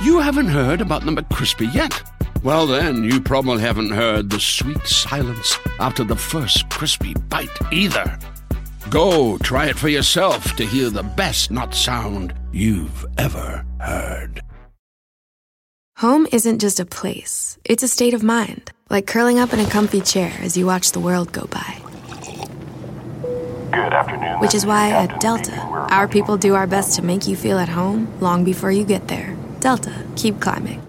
You haven't heard about the McCrispy yet. Well, then, you probably haven't heard the sweet silence after the first crispy bite either. Go try it for yourself to hear the best nut sound you've ever heard. Home isn't just a place, it's a state of mind, like curling up in a comfy chair as you watch the world go by. Good afternoon. Which is why at Delta, our people do our best to make you feel at home long before you get there. Delta, keep climbing.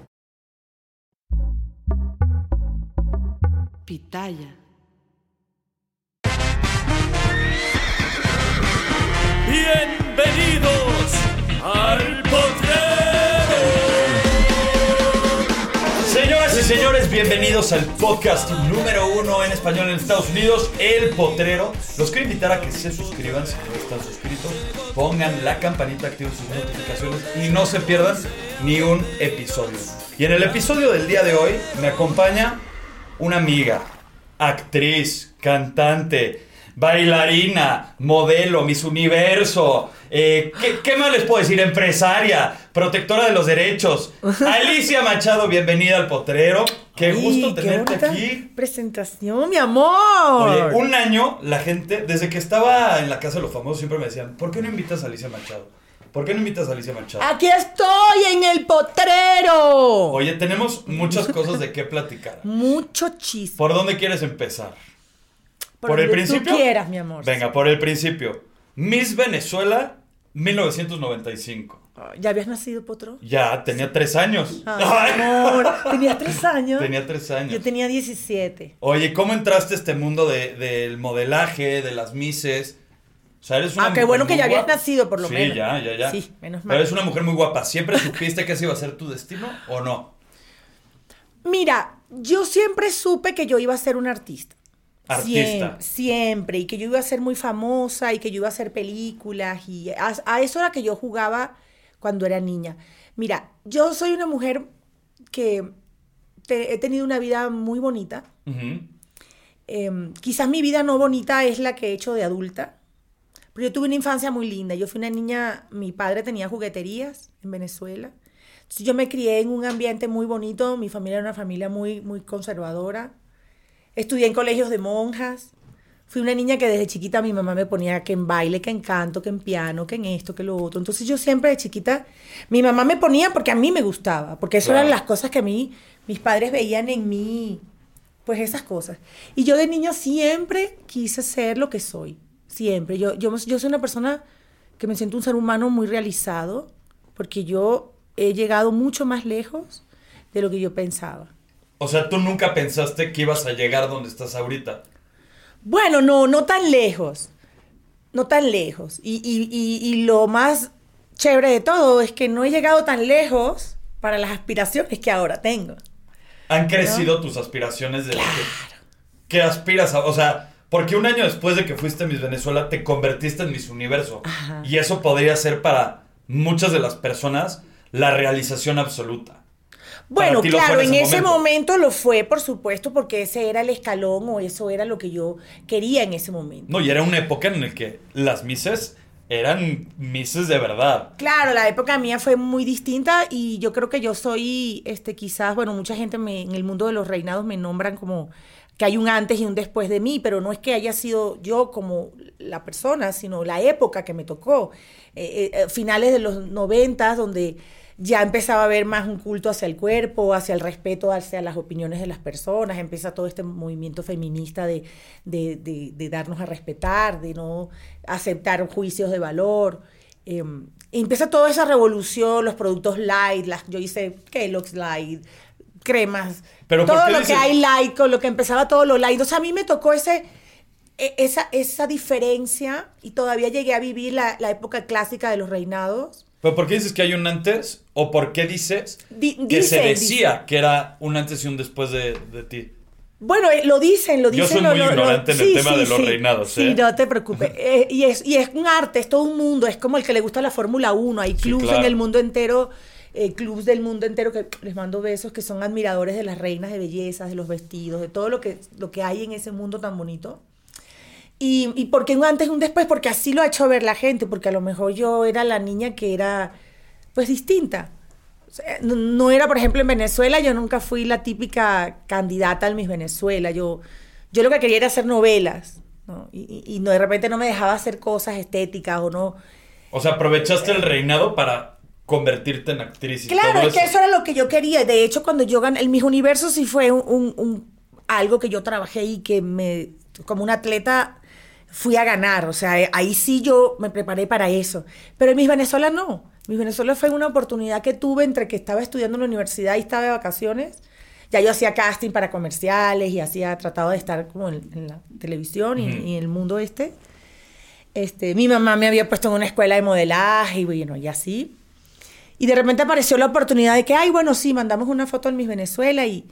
Pitaya. Bienvenidos al potrero. Señoras y señores, bienvenidos al podcast número uno en español en Estados Unidos, El Potrero. Los quiero invitar a que se suscriban si no están suscritos, pongan la campanita, activen sus notificaciones y no se pierdan ni un episodio. Y en el episodio del día de hoy me acompaña una amiga, actriz, cantante, bailarina, modelo, Miss Universo. eh, ¿qué, qué más les puedo decir? Empresaria, protectora de los derechos. Alicia Machado, bienvenida al Potrero. Qué Ay, gusto qué tenerte bonita aquí. Presentación, mi amor. Oye, un año la gente, desde que estaba en la casa de los famosos, siempre me decían, ¿por qué no invitas a Alicia Machado? ¿Por qué no invitas a Alicia Machado? Aquí estoy en el potrero. Oye, tenemos muchas cosas de qué platicar. Mucho chiste. ¿Por dónde quieres empezar? ¿Por, el principio? Tú quieras, mi amor. Venga, por el principio. Miss Venezuela, 1995. ¿Ya habías nacido, potro? Ya, tenía tres años. Ay, amor. Tenía tres años. Tenía tres años. Yo tenía 17. Oye, ¿cómo entraste a este mundo de- del modelaje, de las misses? O sea, eres una Ah, qué bueno que ya habías nacido, por lo sí, menos. ya, ya, ya. Sí, menos Pero mal. eres una mujer muy guapa. ¿Siempre supiste que ese iba a ser tu destino o no? Mira, yo siempre supe que yo iba a ser una artista. Artista. Siempre, siempre, y que yo iba a ser muy famosa y que yo iba a hacer películas y a, a eso era que yo jugaba cuando era niña. Mira, yo soy una mujer que te- he tenido una vida muy bonita. Em, quizás mi vida no bonita es la que he hecho de adulta, pero yo tuve una infancia muy linda. Yo fui una niña, mi padre tenía jugueterías en Venezuela. Entonces yo me crié en un ambiente muy bonito, mi familia era una familia muy, muy conservadora. Estudié en colegios de monjas. Fui una niña que desde chiquita mi mamá me ponía que en baile, que en canto, que en piano, que en esto, que lo otro. Entonces yo siempre de chiquita, mi mamá me ponía porque a mí me gustaba, porque eso Claro. eran las cosas que a mí, mis padres veían en mí, pues esas cosas. Y yo de niño siempre quise ser lo que soy, siempre. Yo, yo, yo soy una persona que me siento un ser humano muy realizado, porque yo he llegado mucho más lejos de lo que yo pensaba. O sea, tú nunca pensaste que ibas a llegar donde estás ahorita. Bueno, no, no tan lejos. No tan lejos. Y, y- y- y lo más chévere de todo es que no he llegado tan lejos para las aspiraciones que ahora tengo. Han crecido tus aspiraciones de lo que, que aspiras a. O sea, porque un año después de que fuiste Miss Venezuela, te convertiste en Miss Universo. Ajá. Y eso podría ser para muchas de las personas la realización absoluta. Bueno, claro, en ese momento. momento lo fue, por supuesto, porque ese era el escalón o eso era lo que yo quería en ese momento. No, y era una época en la que las Misses eran Misses de verdad. Claro, la época mía fue muy distinta y yo creo que yo soy, este, quizás, bueno, mucha gente me, en el mundo de los reinados me nombran como que hay un antes y un después de mí, pero no es que haya sido yo como la persona, sino la época que me tocó. Eh, eh, finales de los noventas, donde ya empezaba a haber más un culto hacia el cuerpo, hacia el respeto hacia las opiniones de las personas, empieza todo este movimiento feminista de, de, de- de darnos a respetar, de no aceptar juicios de valor. Eh, empieza toda esa revolución, los productos light, las, yo hice Kellogg's light, cremas, Pero ¿por todo lo que hay light, con lo que empezaba todo lo light. O sea, a mí me tocó ese, e- esa, esa diferencia y todavía llegué a vivir la, la época clásica de los reinados. ¿Pero por qué dices que hay un antes? ¿O por qué dices Di- que se decía dicen. que era un antes y un después de, de ti? Bueno, eh, lo dicen, lo Yo dicen. soy lo- muy ignorante en el tema de los reinados, Sí, ¿eh? no te preocupes. Eh, y, es, y es un arte, es todo un mundo, es como el que le gusta la Fórmula 1. Hay clubs claro. en el mundo entero, clubs del mundo entero que les mando besos, que son admiradores de las reinas de bellezas, de los vestidos, de todo lo que, lo que hay en ese mundo tan bonito. Y, y porque un antes y un después, porque así lo ha hecho ver la gente, porque a lo mejor yo era la niña que era, pues, distinta. O sea, no, no era, por ejemplo, en Venezuela, yo nunca fui la típica candidata al Miss Venezuela. Yo, yo lo que quería era hacer novelas, ¿no? Y, y- y no, de repente no me dejaba hacer cosas estéticas o no. O sea, aprovechaste el reinado para convertirte en actriz y Claro, todo es que eso. eso era lo que yo quería. De hecho, cuando yo gané el Miss Universo sí fue un, un- un- algo que yo trabajé y que me, como un atleta, fui a ganar. O sea, ahí sí yo me preparé para eso. Pero en Miss Venezuela no. Miss Venezuela fue una oportunidad que tuve entre que estaba estudiando en la universidad y estaba de vacaciones. Ya yo hacía casting para comerciales y hacía, tratado de estar como en, en la televisión y, en el mundo este. Este, mi mamá me había puesto en una escuela de modelaje y bueno, y así. Y de repente apareció la oportunidad de que, ay, bueno, sí, mandamos una foto en Miss Venezuela y,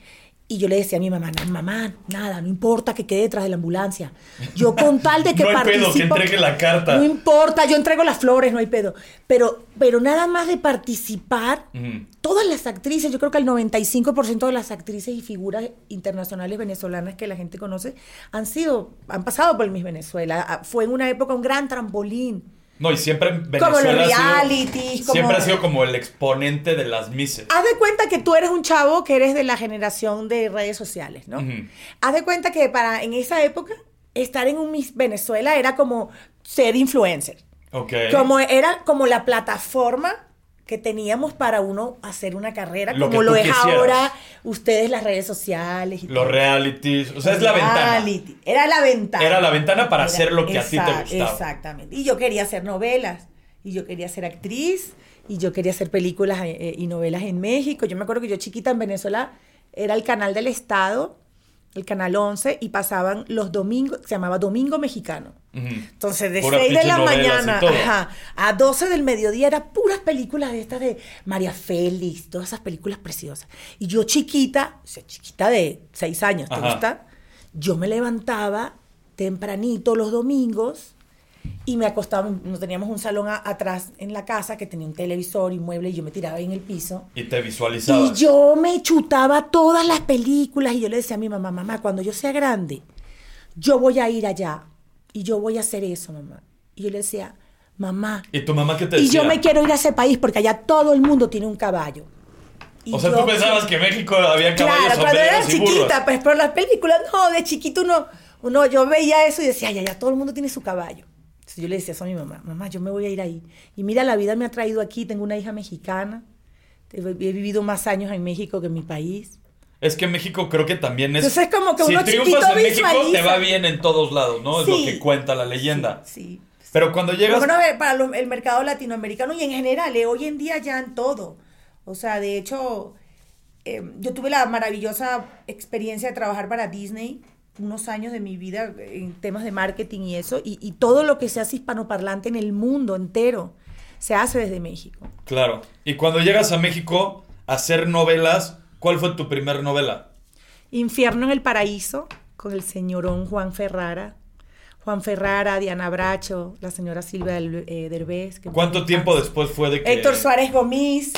y yo le decía a mi mamá, "No, mamá, nada, no importa que quede detrás de la ambulancia. Yo con tal de que No hay pedo, que entregue la carta. No importa, yo entrego las flores, no hay pedo. Pero, pero nada más de participar, Ujú. todas las actrices, yo creo que el 95% de las actrices y figuras internacionales venezolanas que la gente conoce han sido, han pasado por el Miss Venezuela. Ah, Fue en una época un gran trampolín. No, y siempre en Como los Venezuela realities, como- Siempre ha sido como el exponente de las mises. Haz de cuenta que tú eres un chavo que eres de la generación de redes sociales, ¿no? Haz de cuenta que para en esa época estar en un Miss Venezuela era como ser influencer. Ok. Como era como la plataforma que teníamos para uno hacer una carrera, Lo como lo es quisieras. ahora ustedes las redes sociales. Y Los todo. realities. O sea, es la ventana. Reality. Era la ventana. Era la ventana para Era- hacer lo que a ti te gustaba. Exactamente. Y yo quería hacer novelas. Y yo quería ser actriz. Y yo quería hacer películas eh, eh, y novelas en México. Yo me acuerdo que yo chiquita en Venezuela era el canal del Estado, el canal 11, y pasaban los domingos, se llamaba Domingo Mexicano. Entonces, de Puras 6 de la mañana ajá, a 12 del mediodía era puras películas de estas de María Félix, todas esas películas preciosas. Y yo chiquita, o sea, chiquita de 6 años, ¿te Ajá. gusta? Yo me levantaba tempranito los domingos y me acostaba, no teníamos un salón a- atrás en la casa que tenía un televisor y mueble y yo me tiraba ahí en el piso. Y te Y visualizabas. yo me chutaba todas las películas y yo le decía a mi mamá, mamá, cuando yo sea grande, yo voy a ir allá y yo voy a hacer eso, mamá. Y yo le decía, mamá, ¿Y tu mamá qué te y decía? yo me quiero ir a ese país porque allá todo el mundo tiene un caballo. Y O sea, yo- tú pensabas que en México había caballos Claro, cuando era y chiquita, pues por las películas, no, de chiquito uno, uno, yo veía eso y decía, ya, ya, todo el mundo tiene su caballo. Entonces yo le decía eso a mi mamá, mamá, yo me voy a ir ahí. Y mira, la vida me ha traído aquí, tengo una hija mexicana, he vivido más años en México que en mi país. Es que México creo que también es. Entonces es como que si uno triunfas en México, te va bien en todos lados, ¿no? Es lo Sí. que cuenta la leyenda. Sí. Pero cuando llegas. Bueno, para lo- el mercado latinoamericano y en general, eh, hoy en día ya en todo. O sea, de hecho, eh, yo tuve la maravillosa experiencia de trabajar para Disney unos años de mi vida en temas de marketing y eso, y, y todo lo que se hace hispanoparlante en el mundo entero se hace desde México. Claro. Y cuando llegas a México a hacer novelas, ¿cuál fue tu primer novela? Infierno en el Paraíso, con el señorón Juan Ferrara. Juan Ferrara, Diana Bracho, la señora Silvia Del- eh, Derbez. que ¿Cuánto tiempo después fue de que. Héctor Suárez Gomis,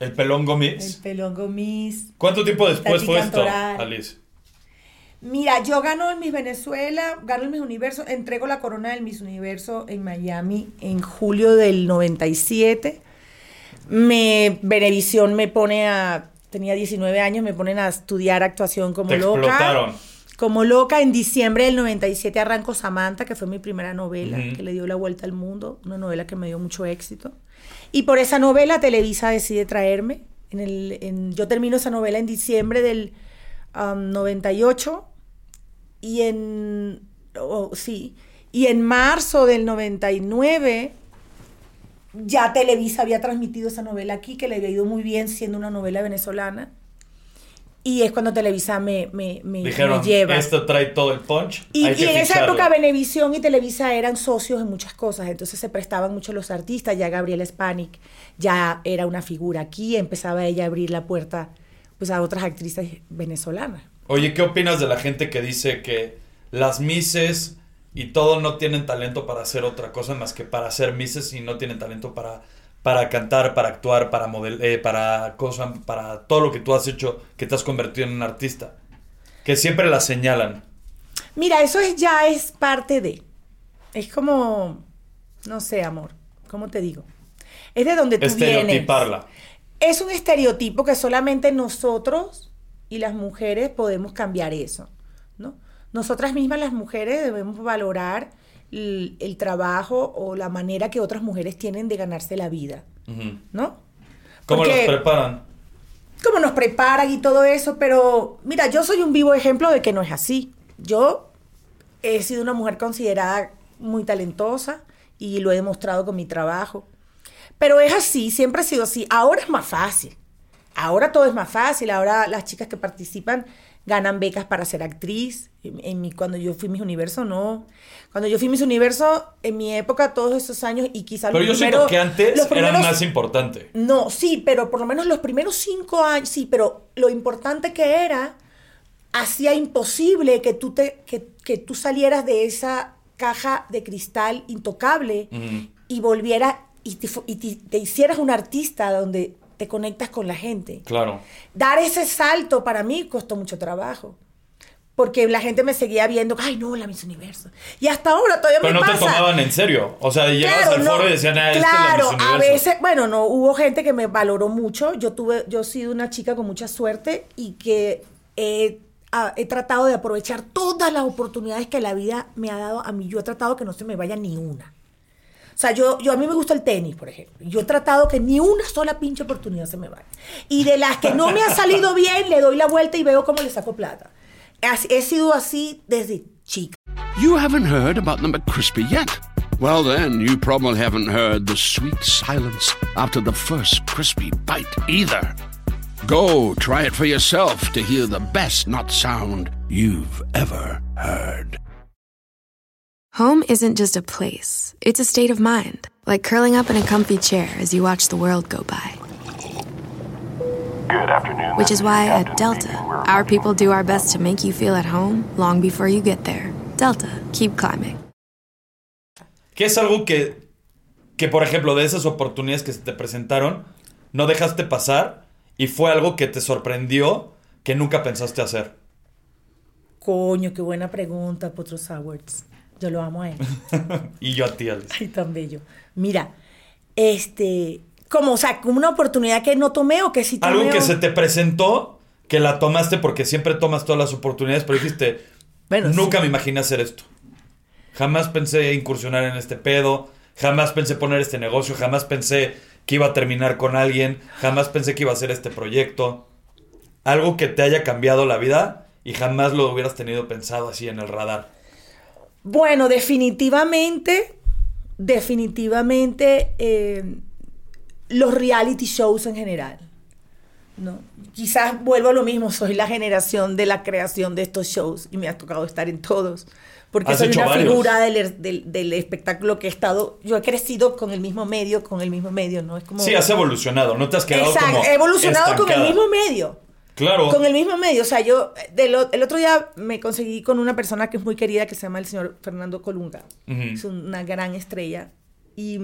El pelón el Gómez. pelón Gomis. ¿Cuánto tiempo después Tati fue esto, Cantoral. Alice? Mira, yo gano el Miss Venezuela, gano el Miss Universo, entrego la corona del Miss Universo en Miami en julio del 97. Me, Venevisión me pone a, tenía 19 años, me ponen a estudiar actuación como Te loca. explotaron. Como loca, en diciembre del 97 arranco Samantha, que fue mi primera novela, que le dio la vuelta al mundo, una novela que me dio mucho éxito. Y por esa novela Televisa decide traerme. En el, en- yo termino esa novela en diciembre del um, 98 y en, oh, sí, y en marzo del 99 ya Televisa había transmitido esa novela aquí, que le había ido muy bien siendo una novela venezolana. Y es cuando Televisa me, me, me, Dijeron, me lleva. esto trae todo el punch. Y, hay y que en esa ficharlo". época Venevisión y Televisa eran socios en muchas cosas, entonces se prestaban mucho los artistas, ya Gabriela Spanik ya era una figura aquí, empezaba ella a abrir la puerta pues a otras actrices venezolanas. Oye, ¿qué opinas de la gente que dice que las mises y todo no tienen talento para hacer otra cosa más que para ser mises y no tienen talento para, para cantar, para actuar, para model, eh, para cosas, para todo lo que tú has hecho, que te has convertido en un artista? Que siempre la señalan. Mira, eso es, ya es parte de, es como, no sé, amor, ¿cómo te digo? Es de donde tú vienes. Estereotiparla. es un estereotipo que solamente nosotros y las mujeres podemos cambiar eso, ¿no? Nosotras mismas las mujeres debemos valorar el, el trabajo o la manera que otras mujeres tienen de ganarse la vida, Ujú. ¿no? ¿Cómo los preparan? cómo nos preparan y todo eso, pero mira, yo soy un vivo ejemplo de que no es así. Yo he sido una mujer considerada muy talentosa y lo he demostrado con mi trabajo. Pero es así, siempre ha sido así. Ahora es más fácil. Ahora todo es más fácil. Ahora las chicas que participan ganan becas para ser actriz. En, en mi, cuando yo fui Miss Universo, no. Cuando yo fui Miss Universo, en mi época, todos esos años, y quizás Pero yo siento que antes los era primeros- más importante. no, sí, pero por lo menos los primeros cinco años, sí, pero lo importante que era, hacía imposible que tú, te, que, que tú salieras de esa caja de cristal intocable y volvieras y, te, fu- y te- te hicieras un artista donde te conectas con la gente. Claro. Dar ese salto para mí costó mucho trabajo. Porque la gente me seguía viendo, ay, no, la Miss Universo. Y hasta ahora todavía Pero me no te tomaban en serio. O sea, llegabas Claro, al no, foro y decían, ah, es la claro, Miss a Universo". veces, bueno, no, hubo gente que me valoró mucho. Yo tuve, yo he sido una chica con mucha suerte y que he, a- he tratado de aprovechar todas las oportunidades que la vida me ha dado a mí. Yo he tratado que no se me vaya ni una. O sea, yo, yo a mí me gusta el tenis, por ejemplo. Yo he tratado que ni una sola pinche oportunidad se me vaya. Y de las que no me han salido bien, le doy la vuelta y veo cómo le saco plata. He sido así desde chica. You haven't heard about the McCrispy yet? Well, then, you probably haven't heard the sweet silence after the first crispy bite either. Go try it for yourself to hear the best nut sound you've ever heard. Home isn't just a place, it's a state of mind, like curling up in a comfy chair as you watch the world go by. Good afternoon. Which is why at Delta, our people do our best to make you feel at home long before you get there. Delta, keep climbing. ¿Qué es algo que, que, por ejemplo, de esas oportunidades que se te presentaron, no dejaste pasar y fue algo que te sorprendió que nunca pensaste hacer? Coño, qué buena pregunta, Potro Sowards. Yo lo amo a él. Y yo a ti, Alex. Ay, tan bello. Mira, este, como, o sea, como una oportunidad que no tomé o que sí tomé. Algo que o- se te presentó, que la tomaste porque siempre tomas todas las oportunidades, pero dijiste, Bueno, nunca sí. me imaginé hacer esto. Jamás pensé incursionar en este pedo, jamás pensé poner este negocio, jamás pensé que iba a terminar con alguien, jamás pensé que iba a hacer este proyecto. Algo que te haya cambiado la vida y jamás lo hubieras tenido pensado así en el radar. Bueno, definitivamente, definitivamente eh, los reality shows en general. ¿no? Quizás vuelvo a lo mismo, soy la generación de la creación de estos shows y me ha tocado estar en todos. Porque soy una varios. figura del, del- del espectáculo que he estado. Yo he crecido con el mismo medio, con el mismo medio, ¿no? Es como. Sí, has evolucionado, no te has quedado Exacto, como he evolucionado con el mismo medio. Claro. Con el mismo medio. O sea, yo del el otro día me conseguí con una persona que es muy querida que se llama el señor Fernando Colunga. Es una gran estrella. Y,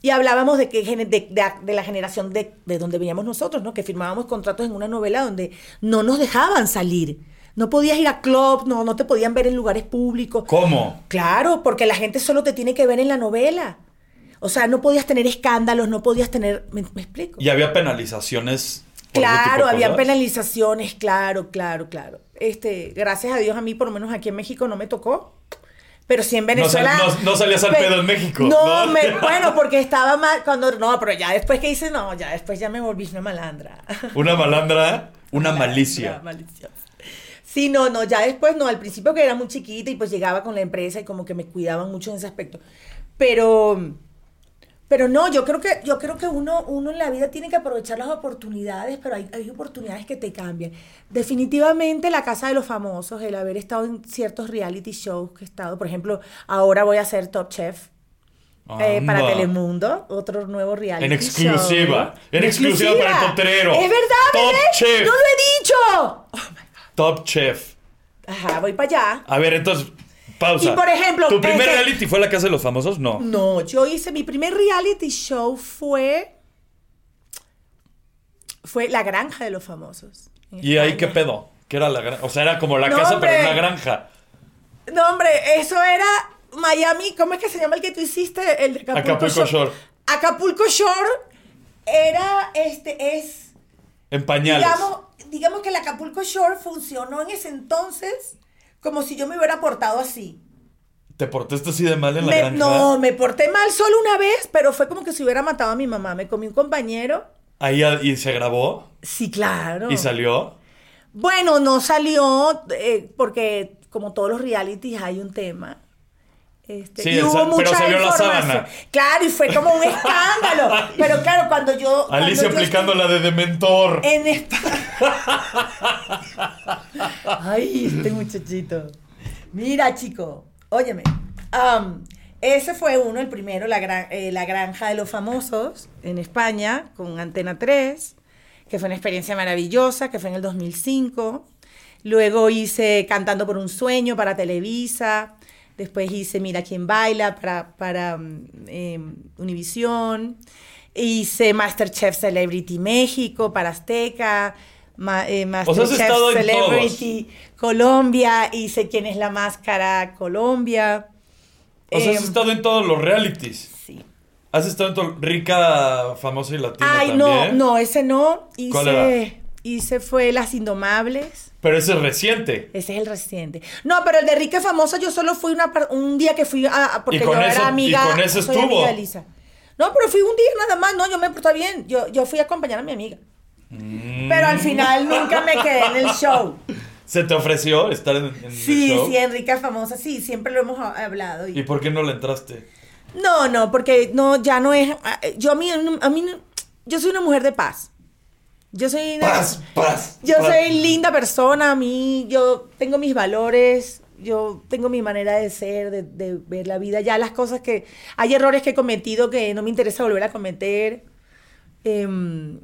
y hablábamos de, que, de, de- de la generación de, de donde veníamos nosotros, ¿no? Que firmábamos contratos en una novela donde no nos dejaban salir. No podías ir a club, no, no te podían ver en lugares públicos. ¿Cómo? Claro, porque la gente solo te tiene que ver en la novela. O sea, no podías tener escándalos, no podías tener... ¿Me, me explico? Y había penalizaciones. Claro, había penalizaciones, claro, claro, claro. Este, gracias a Dios a mí, por lo menos aquí en México, no me tocó. Pero sí en Venezuela. sal- no- no salías al Pe- pedo en México, No, ¿no? me- bueno, porque estaba mal cuando. No, pero ya después que hice, no, ya después ya me volví una malandra. Una malandra, una Una malicia. Sí, no, no, ya después no, al principio que era muy chiquita y pues llegaba con la empresa y como que me cuidaban mucho en ese aspecto. Pero, pero no, yo creo que, yo creo que uno, uno en la vida tiene que aprovechar las oportunidades, pero hay, hay oportunidades que te cambian. Definitivamente la casa de los famosos, el haber estado en ciertos reality shows que he estado, por ejemplo, ahora voy a ser Top Chef. eh, para. Telemundo, otro nuevo reality En exclusiva. show. En exclusiva para el potrero. Es verdad, Top. Chef. ¡No lo he dicho! Top Chef. Ajá, voy para allá. A ver, entonces, pausa. Y, por ejemplo, ¿Tu primer reality fue la casa de los famosos? No. No, yo hice mi primer reality show fue fue La Granja de los Famosos. ¿Y ahí qué pedo? ¿Qué era la granja? O sea, era como la No, casa, hombre. pero en una granja. No, hombre, eso era Miami, ¿cómo es que se llama el que tú hiciste? El de Acapulco, Acapulco Shore. Acapulco Shore era, este, es, En pañales. digamos, digamos que el Acapulco Shore funcionó en ese entonces como si yo me hubiera portado así. ¿Te portaste así de mal en la Me- granja? no, me porté mal solo una vez, pero fue como que si hubiera matado a mi mamá. Me comí un compañero. Ahí y se grabó Sí, claro. y salió. Bueno, no salió eh, porque como todos los realities hay un tema. Este, Sí, y hubo sa- pero mucha se vio la sábana. Claro, y fue como un escándalo. pero claro, cuando yo. cuando Alicia yo aplicando la de Dementor. En España. Ay, este muchachito. Mira, chico, óyeme. ese fue uno, el primero, la, gran- eh, la Granja de los Famosos, en España, con Antena 3, que fue una experiencia maravillosa, que fue en el 2005. Luego hice Cantando por un Sueño para Televisa. Después hice Mira quién baila para, para mm, em, Univisión. Hice Masterchef Celebrity México para Azteca. Ma- eh, O sea, has Masterchef Celebrity Colombia. Hice Quién es la Máscara Colombia. O sea, has Em, estado en todos los realities. sí. Has estado en todo. Rica, famosa y latina Ay, también. no, no, ese no. ¿Cuál era? Hice, fue Las Indomables. Pero ese es reciente. Ese es el reciente. No, pero el de Rica Famosa yo solo fui una un día que fui a, a- porque yo era amiga. y con ese soy estuvo. amiga de Lisa. No, pero fui un día nada más, no, yo me porté bien. Yo, yo fui a acompañar a mi amiga. Mm. Pero al final nunca me quedé en el show. ¿Se te ofreció estar en, en Sí, el show? sí, en Rica Famosa, sí, siempre lo hemos ha- hablado. y- ¿Y por qué no le entraste? No, no, porque no, ya no es. Yo a mí, a mí, yo soy una mujer de paz. Yo soy una- Paz, paz. Yo paz. soy linda persona, a mí, yo tengo mis valores, yo tengo mi manera de ser, de, de ver la vida. Ya las cosas que, hay errores que he cometido que no me interesa volver a cometer. Em,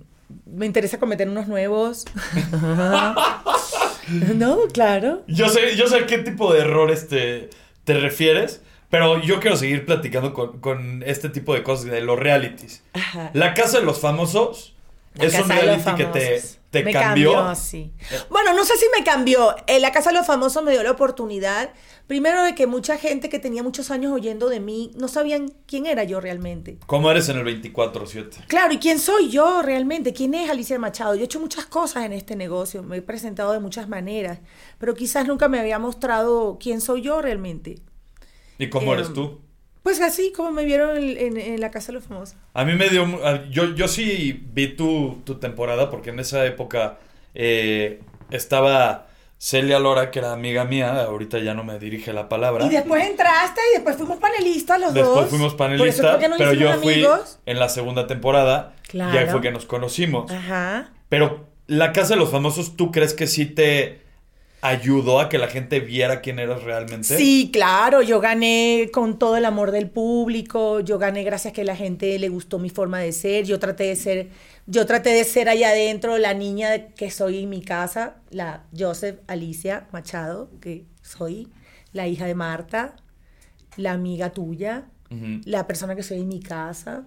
me interesa cometer unos nuevos. no, claro. Yo sé, yo sé a qué tipo de errores te, te refieres, pero yo quiero seguir platicando con, con este tipo de cosas de los realities. Ajá. La Casa de los Famosos La es un Casa de los reality que te, me cambió. sí. Bueno, no sé si me cambió. En la Casa de los Famosos me dio la oportunidad, primero de que mucha gente que tenía muchos años oyendo de mí no sabían quién era yo realmente. ¿Cómo eres en el 24-7? Claro, ¿y quién soy yo realmente? ¿Quién es Alicia Machado? Yo he hecho muchas cosas en este negocio, me he presentado de muchas maneras, pero quizás nunca me había mostrado quién soy yo realmente. ¿Y cómo Em, eres tú? Pues así como me vieron en, en- en la Casa de los Famosos. A mí me dio... Yo, yo sí vi tu, tu temporada porque en esa época eh, estaba Celia Lora, que era amiga mía, ahorita ya no me dirige la palabra. Y después entraste y después fuimos panelistas los Después dos. fuimos Por eso panelistas, pero yo fui en la segunda temporada Claro. y ahí fue que nos conocimos. Ajá. Pero la Casa de los Famosos, ¿tú crees que sí te ayudó a que la gente viera quién eras realmente? Sí, claro, yo gané con todo el amor del público, yo gané gracias a que la gente le gustó mi forma de ser, yo traté de ser, yo traté de ser allá adentro la niña que soy en mi casa, la Joseph Alicia Machado, que soy la hija de Marta, la amiga tuya, la persona que soy en mi casa,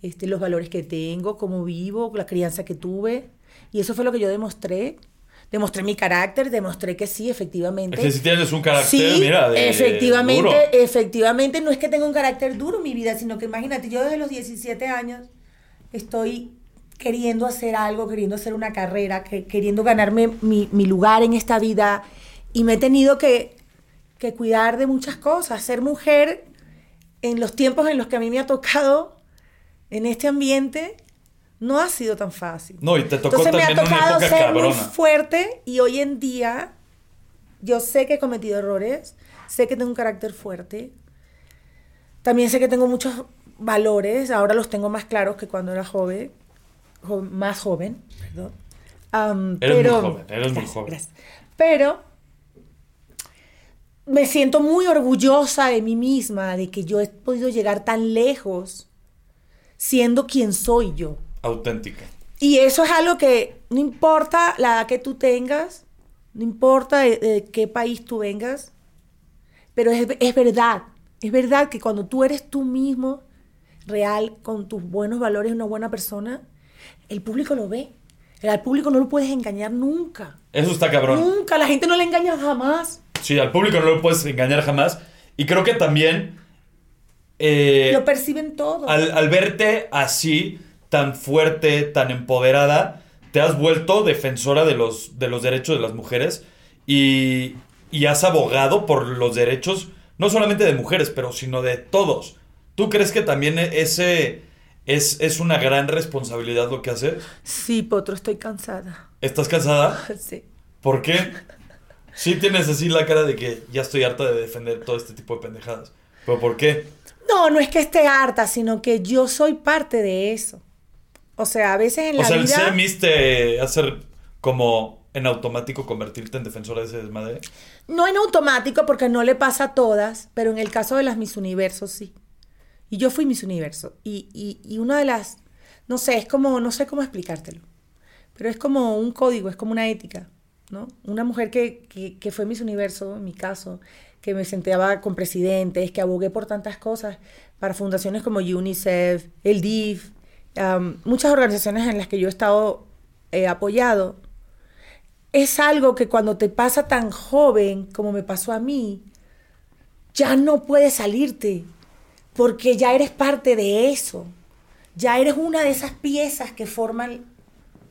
este, los valores que tengo, cómo vivo, la crianza que tuve. Y eso fue lo que yo demostré. Demostré mi carácter, demostré que sí, efectivamente. Es que si tienes un carácter, Sí, mira, de efectivamente, duro. efectivamente, no es que tenga un carácter duro mi vida, sino que imagínate, yo desde los 17 años estoy queriendo hacer algo, queriendo hacer una carrera, que- queriendo ganarme mi, mi lugar en esta vida y me he tenido que, que cuidar de muchas cosas. Ser mujer en los tiempos en los que a mí me ha tocado en este ambiente no ha sido tan fácil. No, y te tocó Entonces me ha una tocado época ser muy fuerte y hoy en día yo sé que he cometido errores, sé que tengo un carácter fuerte, también sé que tengo muchos valores, ahora los tengo más claros que cuando era joven, jo- más joven, perdón. Am, Eres muy pero, joven, eres muy joven. gracias. Pero me siento muy orgullosa de mí misma, de que yo he podido llegar tan lejos siendo quien soy yo. Auténtica. Y eso es algo que no importa la edad que tú tengas, no importa de, de qué país tú vengas, pero es, es verdad, es verdad que cuando tú eres tú mismo, real, con tus buenos valores, una buena persona, el público lo ve. Al público no lo puedes engañar nunca. Eso está cabrón. Nunca, la gente no le engaña jamás. Sí, al público no lo puedes engañar jamás. Y creo que también... eh, lo perciben todo. al, al verte así, tan fuerte, tan empoderada, te has vuelto defensora de los, de los derechos de las mujeres y, y has abogado por los derechos no solamente de mujeres, pero sino de todos. ¿Tú crees que también ese es, es una gran responsabilidad lo que haces? Sí, Potro, estoy cansada. ¿Estás cansada? Sí. ¿Por qué? Sí tienes así la cara de que ya estoy harta de defender todo este tipo de pendejadas. ¿Pero por qué? No, no es que esté harta, sino que yo soy parte de eso. O sea, a veces en O la sea, el vida... CMIS te hacer como en automático convertirte en defensora de ese desmadre. No en automático porque no le pasa a todas, pero en el caso de las Miss Universo sí. Y yo fui Miss Universo. Y, y, y una de las, no sé, es como, no sé cómo explicártelo, pero es como un código, es como una ética, ¿no? Una mujer que, que, que fue Miss Universo, en mi caso, que me sentaba con presidentes, que abogué por tantas cosas para fundaciones como UNICEF, el DIF, um, muchas organizaciones en las que yo he estado eh, apoyado, es algo que cuando te pasa tan joven como me pasó a mí, ya no puedes salirte, porque ya eres parte de eso. Ya eres una de esas piezas que forman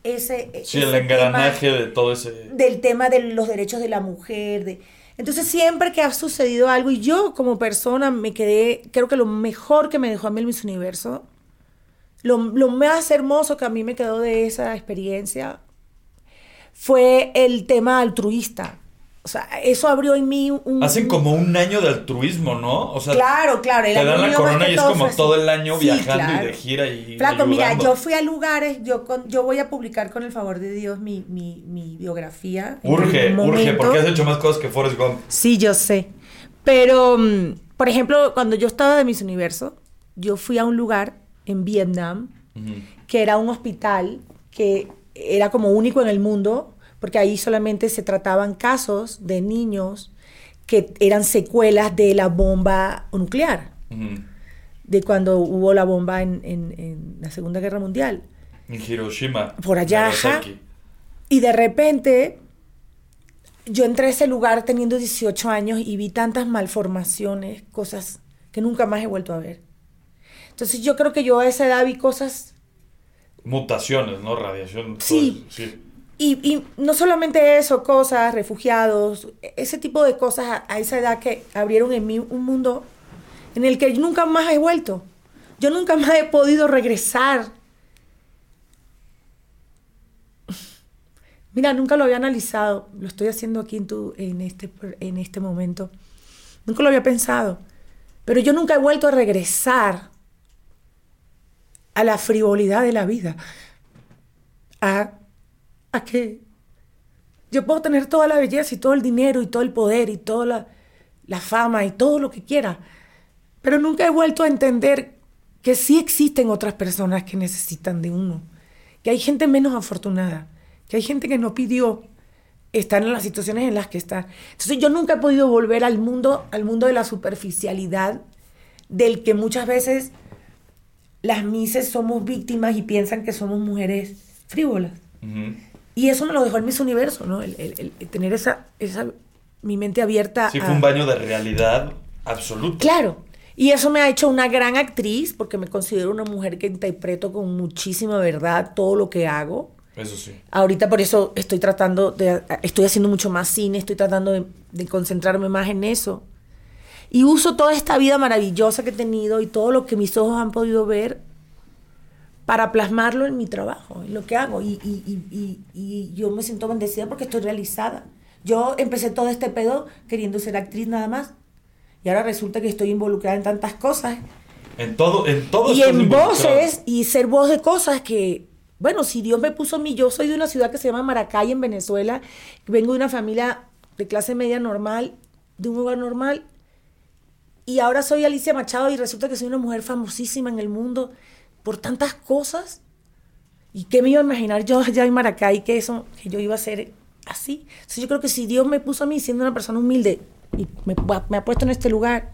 ese... Sí, ese el engranaje de todo ese... del tema de los derechos de la mujer. De... Entonces siempre que ha sucedido algo, y yo como persona me quedé, creo que lo mejor que me dejó a mí el Miss Universo, lo, lo más hermoso que a mí me quedó de esa experiencia fue el tema altruista. O sea, eso abrió en mí un... Hacen como un año de altruismo, ¿no? O sea, Claro, claro. el te dan la corona y es como todo el año Sí, viajando claro. y de gira y Flaco, mira, yo fui a lugares, yo, con, yo voy a publicar con el favor de Dios mi, mi, mi biografía. Urge, urge, porque has hecho más cosas que Forrest Gump. Sí, yo sé. Pero, mm, por ejemplo, cuando yo estaba de Miss Universo, yo fui a un lugar en Vietnam que era un hospital que era como único en el mundo, porque ahí solamente se trataban casos de niños que eran secuelas de la bomba nuclear, de cuando hubo la bomba en, en- en la Segunda Guerra Mundial. En Hiroshima. Por allá. Nagasaki. Y de repente yo entré a ese lugar teniendo 18 años y vi tantas malformaciones, cosas que nunca más he vuelto a ver. Entonces yo creo que yo a esa edad vi cosas Mutaciones, ¿no? Radiación. Sí. eso, sí. Y, y no solamente eso, cosas, refugiados, ese tipo de cosas a, a esa edad que abrieron en mí un mundo en el que nunca más he vuelto. Yo nunca más he podido regresar. Mira, nunca lo había analizado. Lo estoy haciendo aquí en, tu, en, este, en este momento. Nunca lo había pensado. Pero yo nunca he vuelto a regresar a la frivolidad de la vida. A a que yo puedo tener toda la belleza y todo el dinero y todo el poder y toda la, la fama y todo lo que quiera, pero nunca he vuelto a entender que sí existen otras personas que necesitan de uno, que hay gente menos afortunada, que hay gente que no pidió estar en las situaciones en las que está. Entonces yo nunca he podido volver al mundo, al mundo de la superficialidad, del que muchas veces las mises somos víctimas y piensan que somos mujeres frívolas. Y eso me lo dejó el Miss Universo, ¿no? El, el- el tener esa, esa, mi mente abierta. Sí, a- fue un baño de realidad absoluta. Claro. Y eso me ha hecho una gran actriz, porque me considero una mujer que interpreto con muchísima verdad todo lo que hago. Eso sí. Ahorita por eso estoy tratando de, estoy haciendo mucho más cine, estoy tratando de, de concentrarme más en eso. Y uso toda esta vida maravillosa que he tenido y todo lo que mis ojos han podido ver para plasmarlo en mi trabajo, en lo que hago. Y, y- y- y- yo me siento bendecida porque estoy realizada. Yo empecé todo este pedo queriendo ser actriz nada más. Y ahora resulta que estoy involucrada en tantas cosas. En todo, en todo Y en voces y ser voz de cosas que, bueno, si Dios me puso a mí, yo soy de una ciudad que se llama Maracay en Venezuela, vengo de una familia de clase media normal, de un hogar normal, y ahora soy Alicia Machado y resulta que soy una mujer famosísima en el mundo por tantas cosas. ¿Y qué me iba a imaginar yo allá en Maracay que eso, que yo iba a ser así? Entonces yo creo que si Dios me puso a mí siendo una persona humilde y me, me ha puesto en este lugar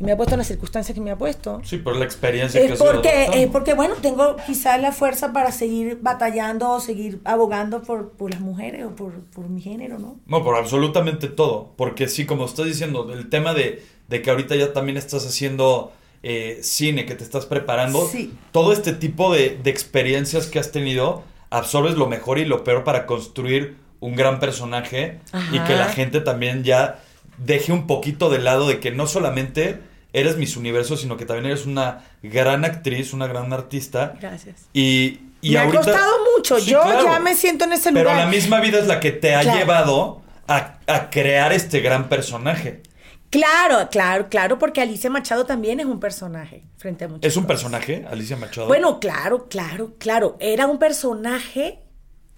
y me ha puesto en las circunstancias que me ha puesto, Sí, por la experiencia que es has ido porque, es porque, bueno, tengo quizás la fuerza para seguir batallando o seguir abogando por, por las mujeres o por, por mi género, ¿no? No, por absolutamente todo. Porque sí, como estás diciendo, el tema de, de que ahorita ya también estás haciendo eh, cine, que te estás preparando, Sí. todo este tipo de, de experiencias que has tenido, absorbes lo mejor y lo peor para construir un gran personaje y que la gente también ya deje un poquito de lado de que no solamente eres Miss Universo, sino que también eres una gran actriz, una gran artista. Gracias. Y, y me ahorita- ha costado mucho. Sí, Yo claro. ya me siento en ese Pero lugar. la misma vida es la que te ha Claro. llevado a, a crear este gran personaje. Claro, claro, claro, porque Alicia Machado también es un personaje frente a muchos. ¿Es un personaje, Alicia Machado? Bueno, claro, claro, claro. Era un personaje,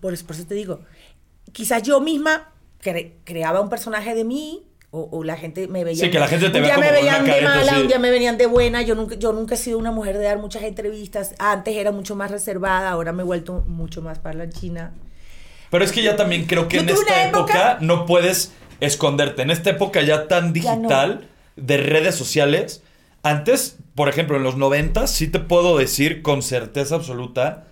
por eso, por eso te digo, quizás yo misma cre- creaba un personaje de mí. O, o la gente me veía. Sí, que la gente te un día me como con veían de careta mala, un día me venían de buena. Yo nunca, yo nunca he sido una mujer de dar muchas entrevistas. Antes era mucho más reservada, ahora me he vuelto mucho más parlanchina. Pero es que ya también creo que Yo en esta época, época- no puedes esconderte. En esta época ya tan Ya no. digital de redes sociales. Antes, por ejemplo, en los 90 sí te puedo decir con certeza absoluta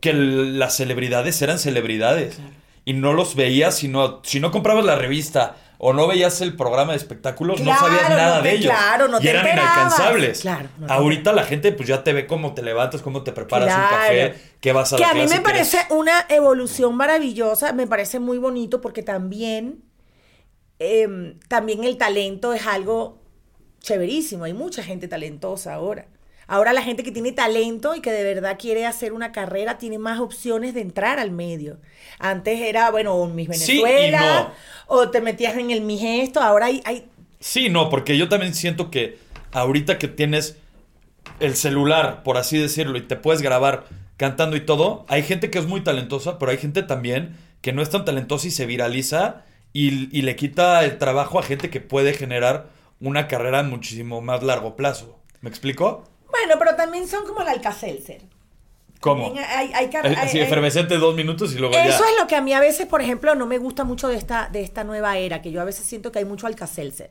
que las celebridades eran celebridades. Y no los veías si no, si no comprabas la revista o no veías el programa de espectáculos, no sabías nada no te- de ellos. claro, no y te eran inalcanzables. Claro, no Ahorita la gente pues ya te ve cómo te levantas, cómo te preparas un café, qué vas a que la a mí me eres- parece una evolución maravillosa, me parece muy bonito porque también, em, también el talento es algo chéverísimo, hay mucha gente talentosa ahora. Ahora la gente que tiene talento y que de verdad quiere hacer una carrera tiene más opciones de entrar al medio. Antes era, bueno, un Miss Sí y Venezuela, no. o te metías en el Miss esto, ahora hay, hay Sí, no, porque yo también siento que ahorita que tienes el celular, por así decirlo, y te puedes grabar cantando y todo, hay gente que es muy talentosa, pero hay gente también que no es tan talentosa y se viraliza y, y le quita el trabajo a gente que puede generar una carrera a muchísimo más largo plazo. ¿Me explico? Bueno, pero también son como el Alcacelser. ¿Cómo? Hay, hay, Eh, hay- Así efervescente dos minutos y luego ya. Eso es lo que a mí a veces, por ejemplo, no me gusta mucho de esta, de esta nueva era, que yo a veces siento que hay mucho Alcacelser.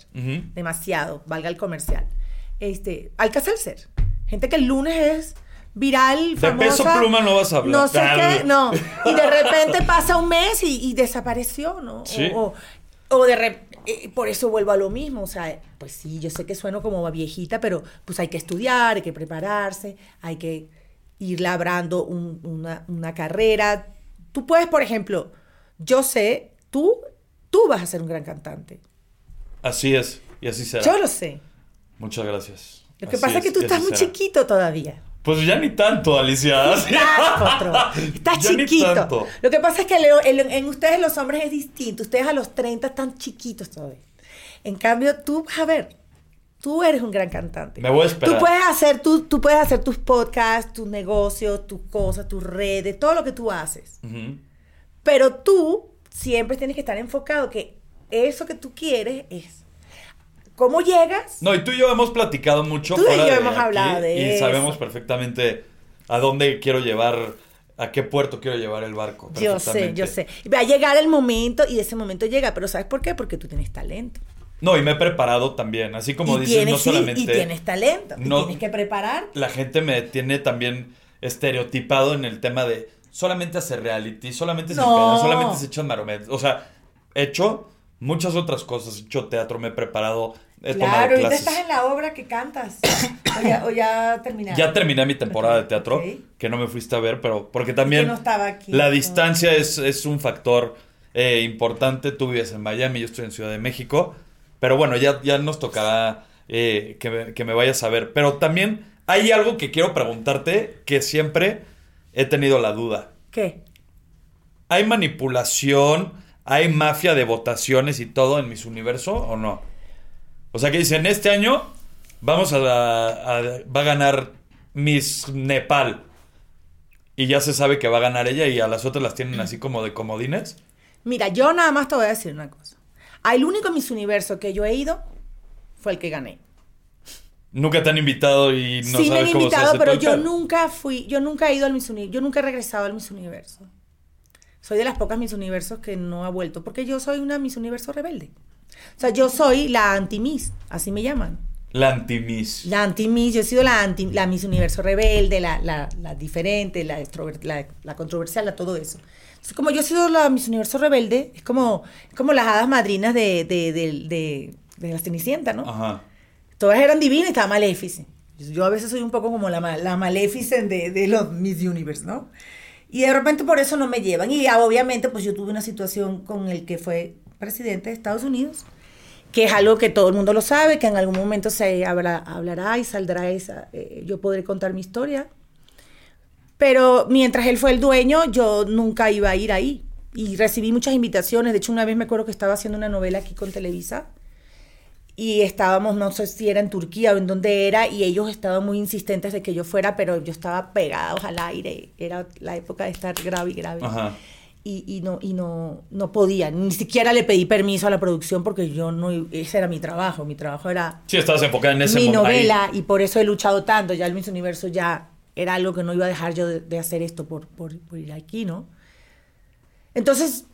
Demasiado, valga el comercial. Este, Alcacelser. Gente que el lunes es viral, De famosa. peso pluma no vas a hablar. No sé qué, no. Y de repente pasa un mes y, y desapareció, ¿no? Sí. O, o- o de repente, por eso vuelvo a lo mismo. O sea, pues sí, yo sé que sueno como viejita, pero pues hay que estudiar, hay que prepararse, hay que ir labrando un- una, una carrera. Tú puedes, por ejemplo, yo sé, tú, tú vas a ser un gran cantante. Así es, y así será. Yo lo sé. Muchas gracias. Lo que Así pasa es que tú estás muy será. chiquito todavía. Pues ya ni tanto, Alicia. Ni chiquito. Lo que pasa es que Leo, en, en ustedes los hombres es distinto. Ustedes a los 30 están chiquitos todavía. En cambio, tú, a ver, tú eres un gran cantante. Me voy a esperar. Tú puedes hacer, tú, tú puedes hacer tus podcasts, tus negocios, tus cosas, tus redes, todo lo que tú haces. Ujú. Pero tú siempre tienes que estar enfocado que eso que tú quieres es cómo llegas. No, y tú y yo hemos platicado mucho. Tú y yo hemos aquí, hablado de Y eso. sabemos perfectamente a dónde quiero llevar, a qué puerto quiero llevar el barco. Yo sé, yo sé. Va a llegar el momento y ese momento llega, pero ¿sabes por qué? Porque tú tienes talento. No, y me he preparado también. Así como y dices, tienes, no sí, solamente. y tienes talento. y no- tienes que preparar. La gente me tiene también estereotipado en el tema de solamente hacer reality, solamente se No. empedan, solamente se echan maromet. O sea, he hecho muchas otras cosas. He hecho teatro, me he preparado, he Claro, tomado clases. estás en la obra que cantas. o, ya, o ya terminaste. Ya terminé mi temporada de teatro, que no me fuiste a ver, pero porque también que no estaba aquí. la No. distancia es, es un factor eh, importante. Tú vives en Miami, yo estoy en Ciudad de México, pero bueno, ya, ya nos tocará eh, que, me, que me vayas a ver. Pero también hay algo que quiero preguntarte que siempre he tenido la duda. ¿Qué? ¿Hay manipulación, hay mafia de votaciones y todo en Miss Universo o no? O sea que dicen, este año vamos a, a- va a ganar Miss Nepal. Y ya se sabe que va a ganar ella y a las otras las tienen así como de comodines. Mira, yo nada más te voy a decir una cosa. El único Miss Universo que yo he ido fue el que gané. Nunca te han invitado y no sí me han sabes cómo se invitado, hace pero todo yo pedo. nunca fui, yo nunca he ido al Miss Universo, yo nunca he regresado al Miss Universo. Soy de las pocas Miss Universos que no ha vuelto, porque yo soy una Miss Universo rebelde. O sea, yo soy la anti-Miss, así me llaman. La anti-Miss. La anti-Miss, yo he sido la, anti, la Miss Universo rebelde, la, la, la diferente, la, la, la controversial, la todo eso. Entonces, como yo he sido la Miss Universo rebelde, es como, es como las hadas madrinas de, de, de, de, de la Cenicienta, ¿no? Ajá. Todas eran divinas y estaba Maléfice. Yo a veces soy un poco como la, la Maleficent de, de los Miss Universe, ¿no? Y de repente por eso no me llevan. Y obviamente pues yo tuve una situación con el que fue presidente de Estados Unidos, que es algo que todo el mundo lo sabe, que en algún momento se habla- hablará y saldrá esa, eh, yo podré contar mi historia. Pero mientras él fue el dueño, yo nunca iba a ir ahí. Y recibí muchas invitaciones. De hecho, una vez me acuerdo que estaba haciendo una novela aquí con Televisa. Y estábamos, no sé si era en Turquía o en donde era, y ellos estaban muy insistentes de que yo fuera, pero yo estaba pegados al aire. Era la época de estar grave y grave. Ajá. Y, y no, y no, no podía. Ni siquiera le pedí permiso a la producción porque yo no, ese era mi trabajo. Mi trabajo era Sí, estabas enfocada en ese mi momento. ahí. novela y por eso he luchado tanto. Ya el Miss Universo ya era algo que no iba a dejar yo de, de hacer esto por, por, por ir aquí, ¿no? Entonces,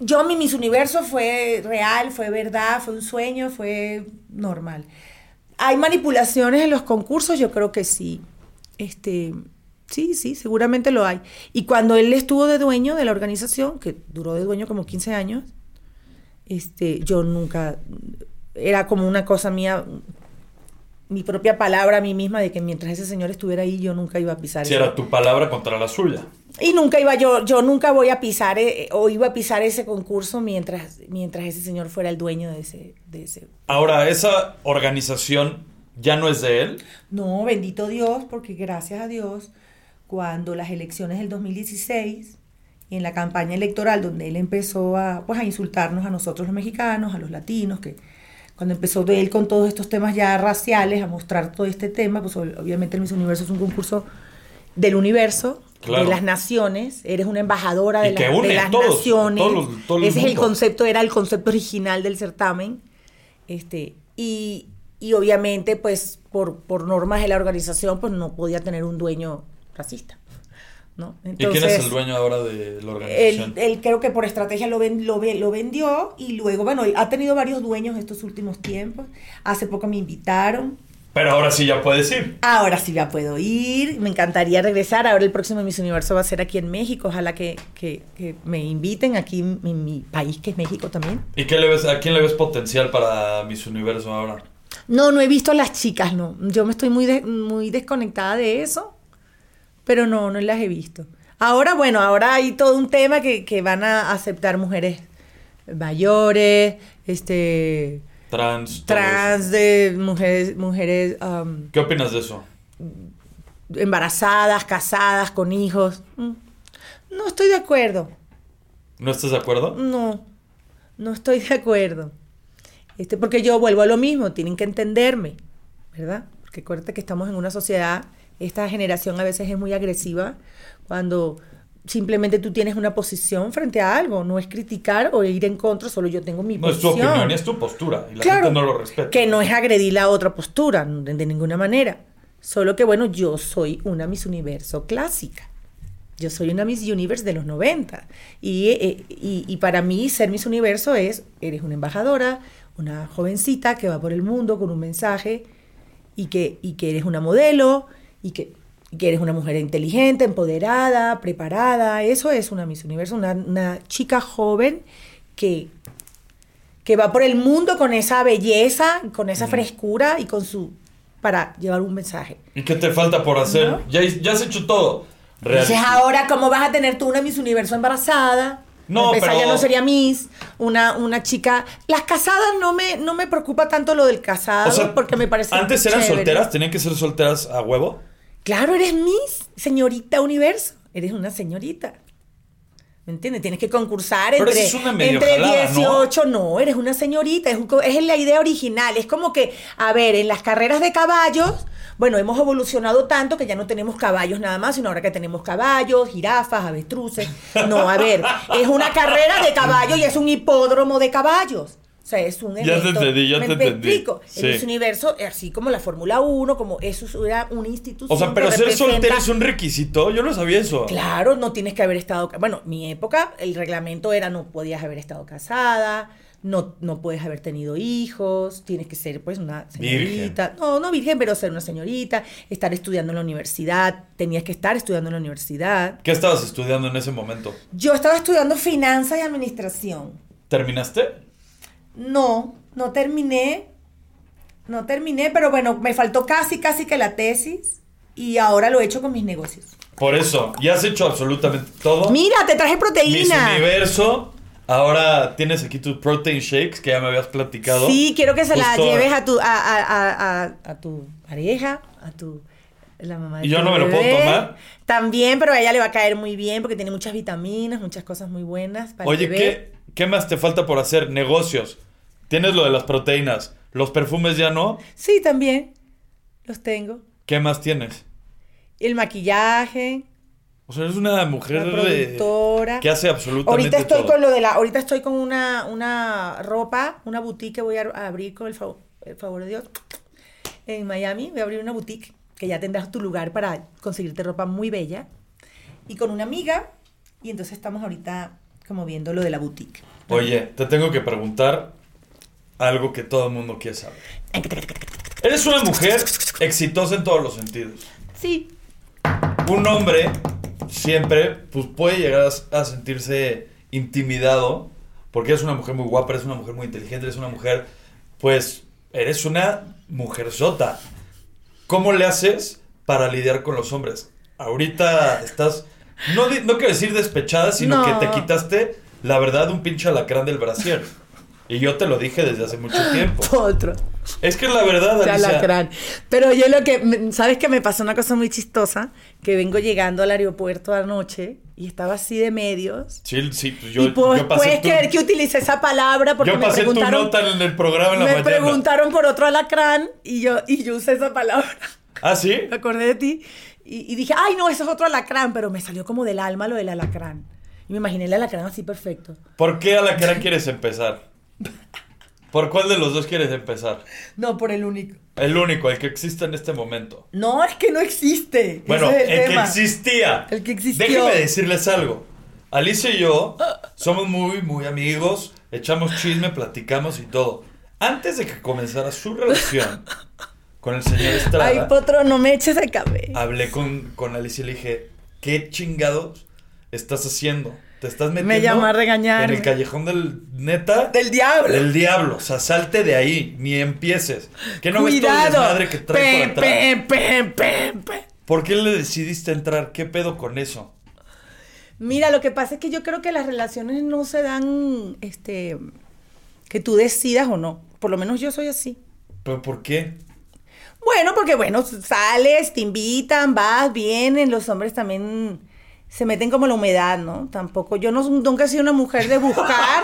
yo mi Miss Universo fue real, fue verdad, fue un sueño, fue normal. ¿Hay manipulaciones en los concursos? Yo creo que sí. Este, sí, sí, seguramente lo hay. Y cuando él estuvo de dueño de la organización, que duró de dueño como 15 años, este, yo nunca, era como una cosa mía, mi propia palabra a mí misma de que mientras ese señor estuviera ahí, yo nunca iba a pisar. Sí, ese- era tu palabra contra la suya. Y nunca iba yo, yo nunca voy a pisar eh, o iba a pisar ese concurso mientras, mientras ese señor fuera el dueño de ese, de ese. Ahora, esa organización ya no es de él. No, bendito Dios, porque gracias a Dios, cuando las elecciones del 2016 y en la campaña electoral donde él empezó a, pues, a insultarnos a nosotros los mexicanos, a los latinos, que cuando empezó de él con todos estos temas ya raciales, a mostrar todo este tema, pues ob- obviamente el Miss Universo es un concurso del universo, Claro. de las naciones, eres una embajadora de, la- de las todos, naciones. todos Ese es el concepto, era el concepto original del certamen. Este, y, y obviamente, pues, por, por normas de la organización, pues no podía tener un dueño racista. ¿no? ¿Y quién es Entonces, el dueño ahora de la organización? él creo que por estrategia lo, ven- lo, lo vendió y luego, bueno, ha tenido varios dueños estos últimos tiempos. Hace poco me invitaron. Pero ahora sí ya puedes ir. Ahora sí ya puedo ir, me encantaría regresar. Ahora el próximo Miss Universo va a ser aquí en México. Ojalá que, que- que me inviten aquí en, en mi país, que es México también. ¿Y qué le ves, a quién le ves potencial para Miss Universo ahora? No, no he visto a las chicas, no. Yo me estoy muy, de- muy desconectada de eso, pero no, no las he visto. Ahora, bueno, ahora hay todo un tema que, que van a aceptar mujeres mayores, este, Trans. trans, de mujeres, mujeres um. ¿Qué opinas de eso? embarazadas, casadas, con hijos. Mm. No estoy de acuerdo. ¿No estás de acuerdo? No, no estoy de acuerdo. Este, porque yo vuelvo a lo mismo, tienen que entenderme, ¿verdad? Porque acuérdate que estamos en una sociedad, esta generación a veces es muy agresiva cuando simplemente tú tienes una posición frente a algo, no es criticar o ir en contra, solo yo tengo mi No es tu posición. opinión, es tu postura. Y la Claro, gente no lo respeta. Que no es agredir la otra postura, de, de ninguna manera. Solo que, bueno, yo soy una Miss Universo clásica. Yo soy una Miss Universe de los 90. Y, eh, y, y para mí ser Miss Universo es, eres una embajadora, una jovencita que va por el mundo con un mensaje y que, y que eres una modelo y que, que eres una mujer inteligente, empoderada, preparada. Eso es una Miss Universo, una, una chica joven que, que va por el mundo con esa belleza, con esa frescura y con su para llevar un mensaje. ¿Y qué te falta por hacer? ¿No? Ya, ya has hecho todo. Entonces ahora, ¿cómo vas a tener tú una Miss Universo embarazada? No, pero- ya no sería Miss, una, una chica... Las casadas no me, no me preocupa tanto lo del casado, O sea, porque me parece Antes eran chévere. solteras, tenían que ser solteras a huevo. Claro, eres Miss, señorita Universo. Eres una señorita. ¿Me entiendes? Tienes que concursar Pero entre, es una entre jalada, ¿no? 18. ¿no? eres una señorita. Es, un es la idea original. Es como que, a ver, en las carreras de caballos, bueno, hemos evolucionado tanto que ya no tenemos caballos nada más, sino ahora que tenemos caballos, jirafas, avestruces. No, a ver, es una carrera de caballos y es un hipódromo de caballos. O sea, es un Ya te evento. entendí, ya ¿Me te entendí. explico? Sí. En ese universo, así como la Fórmula 1, como eso era una institución. O sea, pero ser representa- soltera es un requisito. Yo no sabía eso. Claro, no tienes que haber estado. Bueno, mi época, el reglamento era no podías haber estado casada, no, no puedes haber tenido hijos, tienes que ser pues una señorita. No, no virgen, pero ser una señorita, estar estudiando en la universidad, tenías que estar estudiando en la universidad. ¿Qué estabas estudiando en ese momento? Yo estaba estudiando finanzas y administración. ¿Terminaste? No, no terminé. No terminé, pero bueno, me faltó casi, casi que la tesis y ahora lo he hecho con mis negocios. Por eso, ya has hecho absolutamente todo. Mira, te traje proteína. Universo. Ahora tienes aquí tus protein shakes que ya me habías platicado. Sí, quiero que se la lleves a tu, a, a- a- a- a tu pareja, a tu la mamá de ¿Y yo no me lo puedo tomar? También, pero a ella le va a caer muy bien porque tiene muchas vitaminas, muchas cosas muy buenas para el Oye, bebé. ¿qué, ¿qué más te falta por hacer? Negocios. Tienes lo de las proteínas. Los perfumes ya no. Sí, también los tengo. ¿Qué más tienes? El maquillaje, O sea, eres una mujer de- productora. que hace absolutamente Ahorita estoy todo. con lo de la, ahorita estoy con una, una ropa, una boutique que voy a, a abrir con el, fav- el favor de Dios en Miami. Voy a abrir una boutique que ya tendrás tu lugar para conseguirte ropa muy bella. Y con una amiga. Y entonces estamos ahorita como viendo lo de la boutique. Oye, te tengo que preguntar algo que todo el mundo quiere saber. Eres una mujer exitosa en todos los sentidos. Sí. Un hombre siempre pues, puede llegar a, a sentirse intimidado porque eres una mujer muy guapa, eres una mujer muy inteligente, eres una mujer, pues, eres una mujer sota. ¿Cómo le haces para lidiar con los hombres? Ahorita estás, no, no quiero decir despechada, sino No. que te quitaste, la verdad, un pinche alacrán del brasier. Y yo te lo dije desde hace mucho tiempo. Otro. Es que es la verdad, Alicia. alacrán. Pero yo lo que, ¿sabes que me pasó una cosa muy chistosa? Que vengo llegando al aeropuerto anoche y estaba así de medios. Sí, sí, pues yo, y pues, yo pasé puedes tu- creer que utilicé esa palabra porque yo me pasé tu nota en el programa en la me mañana. preguntaron por otro alacrán y yo, y yo usé esa palabra. ¿Ah, sí? Me acordé de ti y, y dije, ay, no, eso es otro alacrán, pero me salió como del alma lo del alacrán. Y me imaginé el alacrán así perfecto. ¿Por qué a la cara quieres empezar? ¿Por cuál de los dos quieres empezar? No, por el único. El único, el que existe en este momento. No, es que no existe. Bueno, es el, que existía. El que existió. Déjenme decirles algo. Alicia y yo somos muy, muy amigos, echamos chisme, platicamos y todo. Antes de que comenzara su relación con el señor Estrada, Ay, Potro, no me eches de cabeza. hablé con, con Alicia y le dije, ¿qué chingados estás haciendo? Te estás metiendo Me a en el callejón del neta Del diablo. del diablo. O sea, salte de ahí, ni empieces. ¿Qué no ves todo el Cuidado. desmadre que trae por atrás? ¿Por qué le decidiste entrar? ¿Qué pedo con eso? Mira, lo que pasa es que yo creo que las relaciones no se dan, este, que tú decidas o no. Por lo menos yo soy así. ¿Pero por qué? Bueno, porque bueno, sales, te invitan, vas, vienen, los hombres también se meten como la humedad, ¿no? Tampoco, yo no, nunca he sido una mujer de buscar,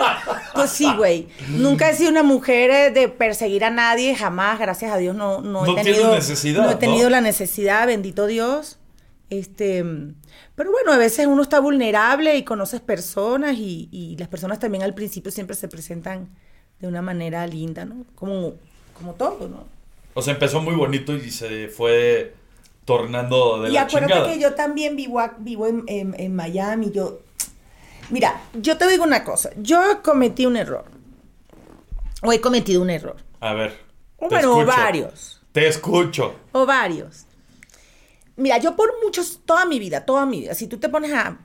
pues sí, güey, nunca he sido una mujer eh, de perseguir a nadie, jamás, gracias a Dios, no, no he No tenido, necesidad, no he tenido ¿no? la necesidad, bendito Dios, este, pero bueno, a veces uno está vulnerable y conoces personas y, y las personas también al principio siempre se presentan de una manera linda, ¿no? Como, como todo, ¿no? O sea, empezó muy bonito y se fue tornando de y la acuérdate chingada. que yo también vivo, vivo en, en- en Miami. Yo, mira, yo te digo una cosa. Yo cometí un error. O he cometido un error. A ver. O te bueno, escucho. varios. Te escucho. O varios. Mira, yo por muchos, toda mi vida, toda mi vida, si tú te pones a,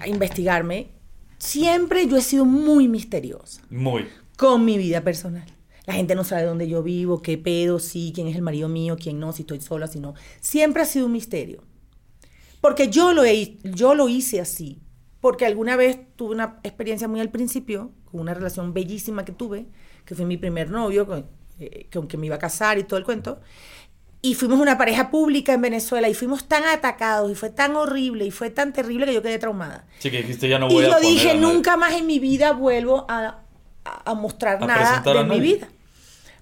a investigarme, siempre yo he sido muy misteriosa Muy. con mi vida personal. La gente no sabe dónde yo vivo, qué pedo, sí, quién es el marido mío, quién no, si estoy sola, si no. Siempre ha sido un misterio. Porque yo lo, he, yo lo hice así. Porque alguna vez tuve una experiencia muy al principio, con una relación bellísima que tuve, que fue mi primer novio, con, eh, con que me iba a casar y todo el cuento. Y fuimos una pareja pública en Venezuela y fuimos tan atacados y fue tan horrible y fue tan terrible que yo quedé traumada. Sí, que dijiste ya no Y voy a yo poner dije, a nunca más en mi vida vuelvo a, mostrar A nada de mi vida.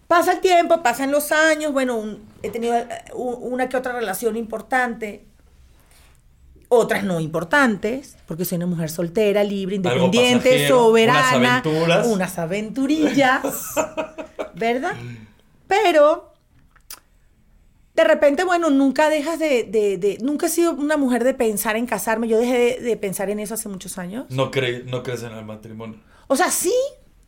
Pasa el tiempo, pasan los años, bueno, un- he tenido eh, una que otra relación importante, otras no importantes, porque soy una mujer soltera, libre, independiente, pasajero, soberana, unas aventuras. unas aventurillas, ¿verdad? Pero de repente, bueno, nunca dejas de, de- de- nunca he sido una mujer de pensar en casarme, yo dejé de, de pensar en eso hace muchos años. No, cre- no crees en el matrimonio. O sea, sí,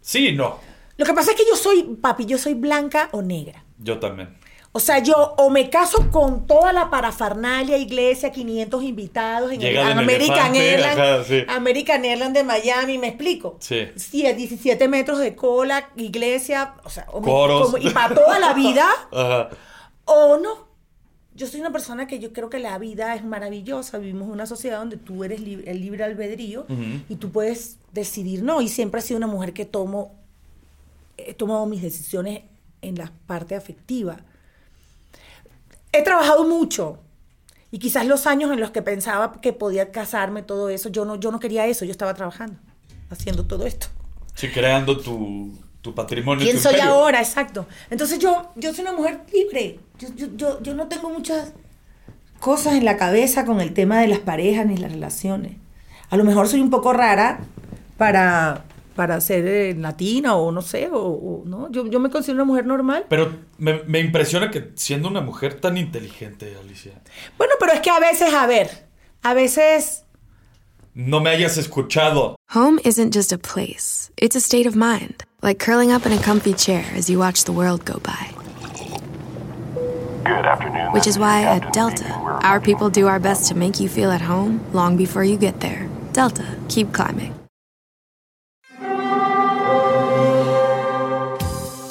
Sí, no. Lo que pasa es que yo soy, papi, yo soy blanca o negra. Yo también. O sea, yo o me caso con toda la parafernalia, iglesia, 500 invitados en, el, en American Airlines, ajá, sí. American Airlines de Miami, ¿me explico? Sí. Sí, 17 metros de cola, iglesia, o sea, o me- Coros. como- y para toda la vida, Ajá. o no. Yo soy una persona que yo creo que la vida es maravillosa. Vivimos en una sociedad donde tú eres lib- el libre albedrío y tú puedes decidir no. Y siempre he sido una mujer que tomo, he tomado mis decisiones en la parte afectiva. He trabajado mucho y quizás los años en los que pensaba que podía casarme, todo eso, yo no, yo no quería eso. Yo estaba trabajando, haciendo todo esto. Sí, creando tu, tu patrimonio. ¿Quién tu soy imperio. ahora? Exacto. Entonces yo, yo soy una mujer libre. Yo, yo, yo, yo no tengo muchas cosas en la cabeza con el tema de las parejas ni las relaciones. A lo mejor soy un poco rara para, para ser eh, latina o no sé, o, o- ¿no? Yo, yo me considero una mujer normal. Pero me, me impresiona que siendo una mujer tan inteligente, Alicia, Bueno, pero es que a veces, a ver, a veces... no me hayas escuchado. Home isn't just a place, it's a state of mind, like curling up in a comfy chair as you watch the world go by. Good afternoon. Which is why Captain at Delta, our people do our best to make you feel at home long before you get there. Delta, keep climbing.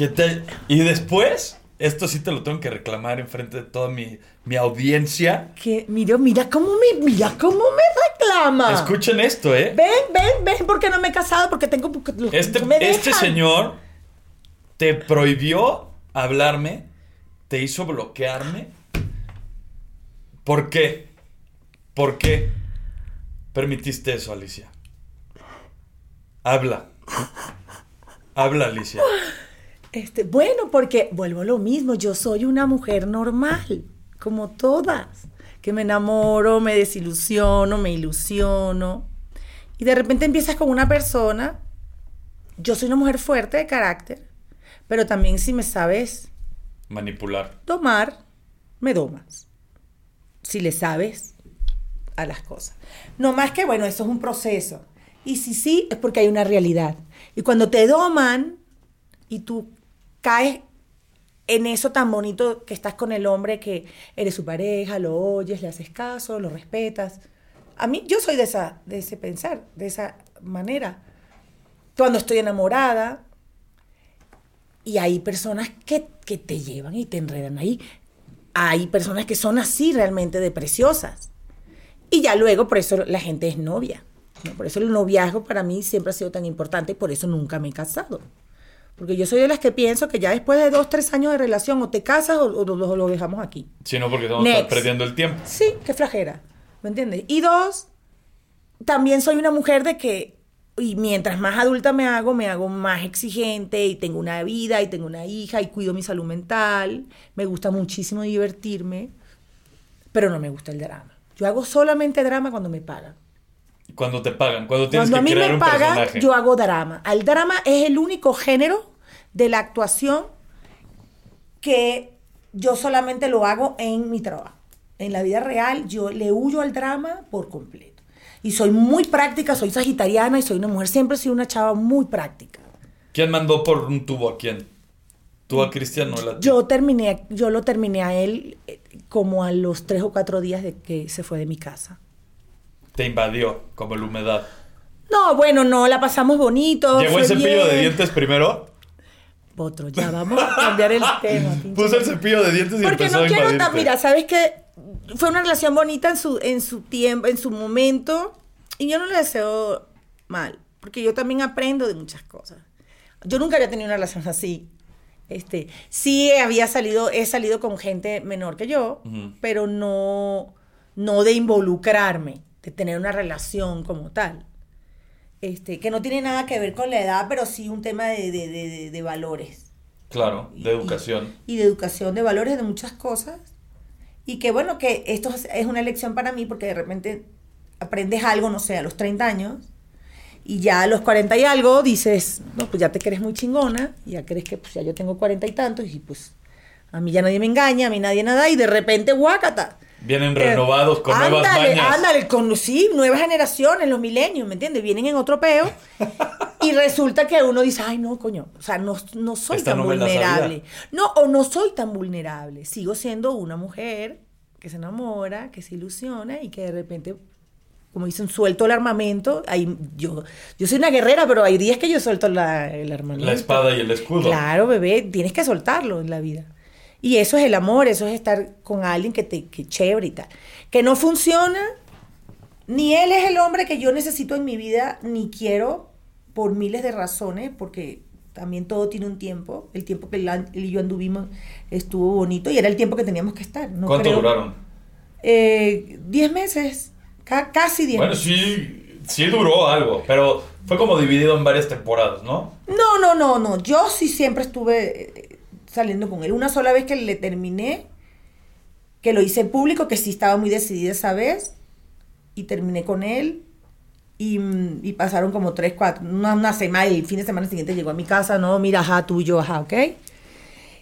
¿Qué te... Y después, esto sí te lo tengo que reclamar enfrente de toda mi, mi audiencia. Que, mira, mira cómo me, mira cómo me reclama. Escuchen esto, ¿eh? Ven, ven, ven, porque no me he casado, porque tengo... Este, me este señor te prohibió hablarme, te hizo bloquearme. ¿Por qué? ¿Por qué permitiste eso, Alicia? Habla. Habla, Alicia. Este, bueno, porque vuelvo a lo mismo, yo soy una mujer normal, como todas, que me enamoro, me desilusiono, me ilusiono. Y de repente empiezas con una persona, yo soy una mujer fuerte de carácter, pero también si me sabes Manipular. domar, me domas. Si le sabes a las cosas. No más que, bueno, eso es un proceso. Y si sí, es porque hay una realidad. Y cuando te doman y tú caes en eso tan bonito que estás con el hombre que eres su pareja, lo oyes, le haces caso, lo respetas. A mí, yo soy de, esa, de ese pensar, de esa manera. Cuando estoy enamorada, y hay personas que, que te llevan y te enredan ahí. Hay personas que son así realmente de preciosas. Y ya luego, por eso la gente es novia. ¿no? Por eso el noviazgo para mí siempre ha sido tan importante y por eso nunca me he casado. Porque yo soy de las que pienso que ya después de dos, tres años de relación o te casas o, o lo, lo dejamos aquí. Si no, porque a Next. perdiendo el tiempo. Sí, qué flajera. ¿Me entiendes? Y dos, también soy una mujer de que, y mientras más adulta me hago, me hago más exigente y tengo una vida y tengo una hija y cuido mi salud mental. Me gusta muchísimo divertirme, pero no me gusta el drama. Yo hago solamente drama cuando me pagan. Cuando te pagan, cuando tienes Cuando a que mí crear me un pagan, personaje. yo hago drama. El drama es el único género de la actuación que yo solamente lo hago en mi trabajo. En la vida real, yo le huyo al drama por completo. Y soy muy práctica, soy sagitariana y soy una mujer, siempre he sido una chava muy práctica. ¿Quién mandó por un tubo a quién? ¿Tú a Cristian o a? Yo terminé, yo lo terminé a él eh, como a los tres o cuatro días de que se fue de mi casa. Te invadió, como la humedad. No, bueno, no, la pasamos bonito. ¿Llegó el cepillo de dientes primero? Otro, ya vamos a cambiar el tema. Puso el cepillo de dientes y Porque empezó no a quiero tan, mira, sabes que fue una relación bonita en su, en su tiempo, en su momento, y yo no le deseo mal, porque yo también aprendo de muchas cosas. Yo nunca había tenido una relación así. Este, sí había salido, he salido con gente menor que yo, Ujú. pero no, no de involucrarme, de tener una relación como tal. Este, que no tiene nada que ver con la edad, pero sí un tema de, de- de- valores Claro, de y- educación. Y, de educación, de valores, de muchas cosas. Y que bueno, que esto es- una lección para mí porque de repente aprendes algo, no sé, a los 30 años y ya a los 40 y algo dices, no, pues ya te crees muy chingona, ya crees que pues ya yo tengo 40 y tantos y pues a mí ya nadie me engaña, a mí nadie nada y de repente guácata. Vienen Eh, renovados con nuevas mañas. Ándale, con sí, nuevas generaciones, los milenios, ¿me entiendes? Vienen en otro peo y resulta que uno dice, ay, no, coño, o sea, no, no soy Esta tan no vulnerable. No, o no soy tan vulnerable. Sigo siendo una mujer que se enamora, que se ilusiona y que de repente, como dicen, suelto el armamento. Ahí, yo, yo soy una guerrera, pero hay días que yo suelto la- el armamento. La espada y el escudo. Claro, bebé, tienes que soltarlo en la vida. Y eso es el amor, eso es estar con alguien que te que chévere y tal. Que no funciona, ni él es el hombre que yo necesito en mi vida, ni quiero, por miles de razones, porque también todo tiene un tiempo. El tiempo que él, y yo anduvimos estuvo bonito y era el tiempo que teníamos que estar. No ¿Cuánto creo- duraron? Eh, diez meses, ca- casi diez Bueno, meses. sí, sí duró algo, pero fue como dividido en varias temporadas, ¿no? No, no, no, no. Yo sí siempre estuve eh, saliendo con él. Una sola vez que le terminé, que lo hice público, que sí estaba muy decidida esa vez, y terminé con él. Y, mm, y pasaron como tres, cuatro, una, una semana, y el fin de semana siguiente llegó a mi casa, no, mira, ajá, tú y yo, ajá, ¿ok?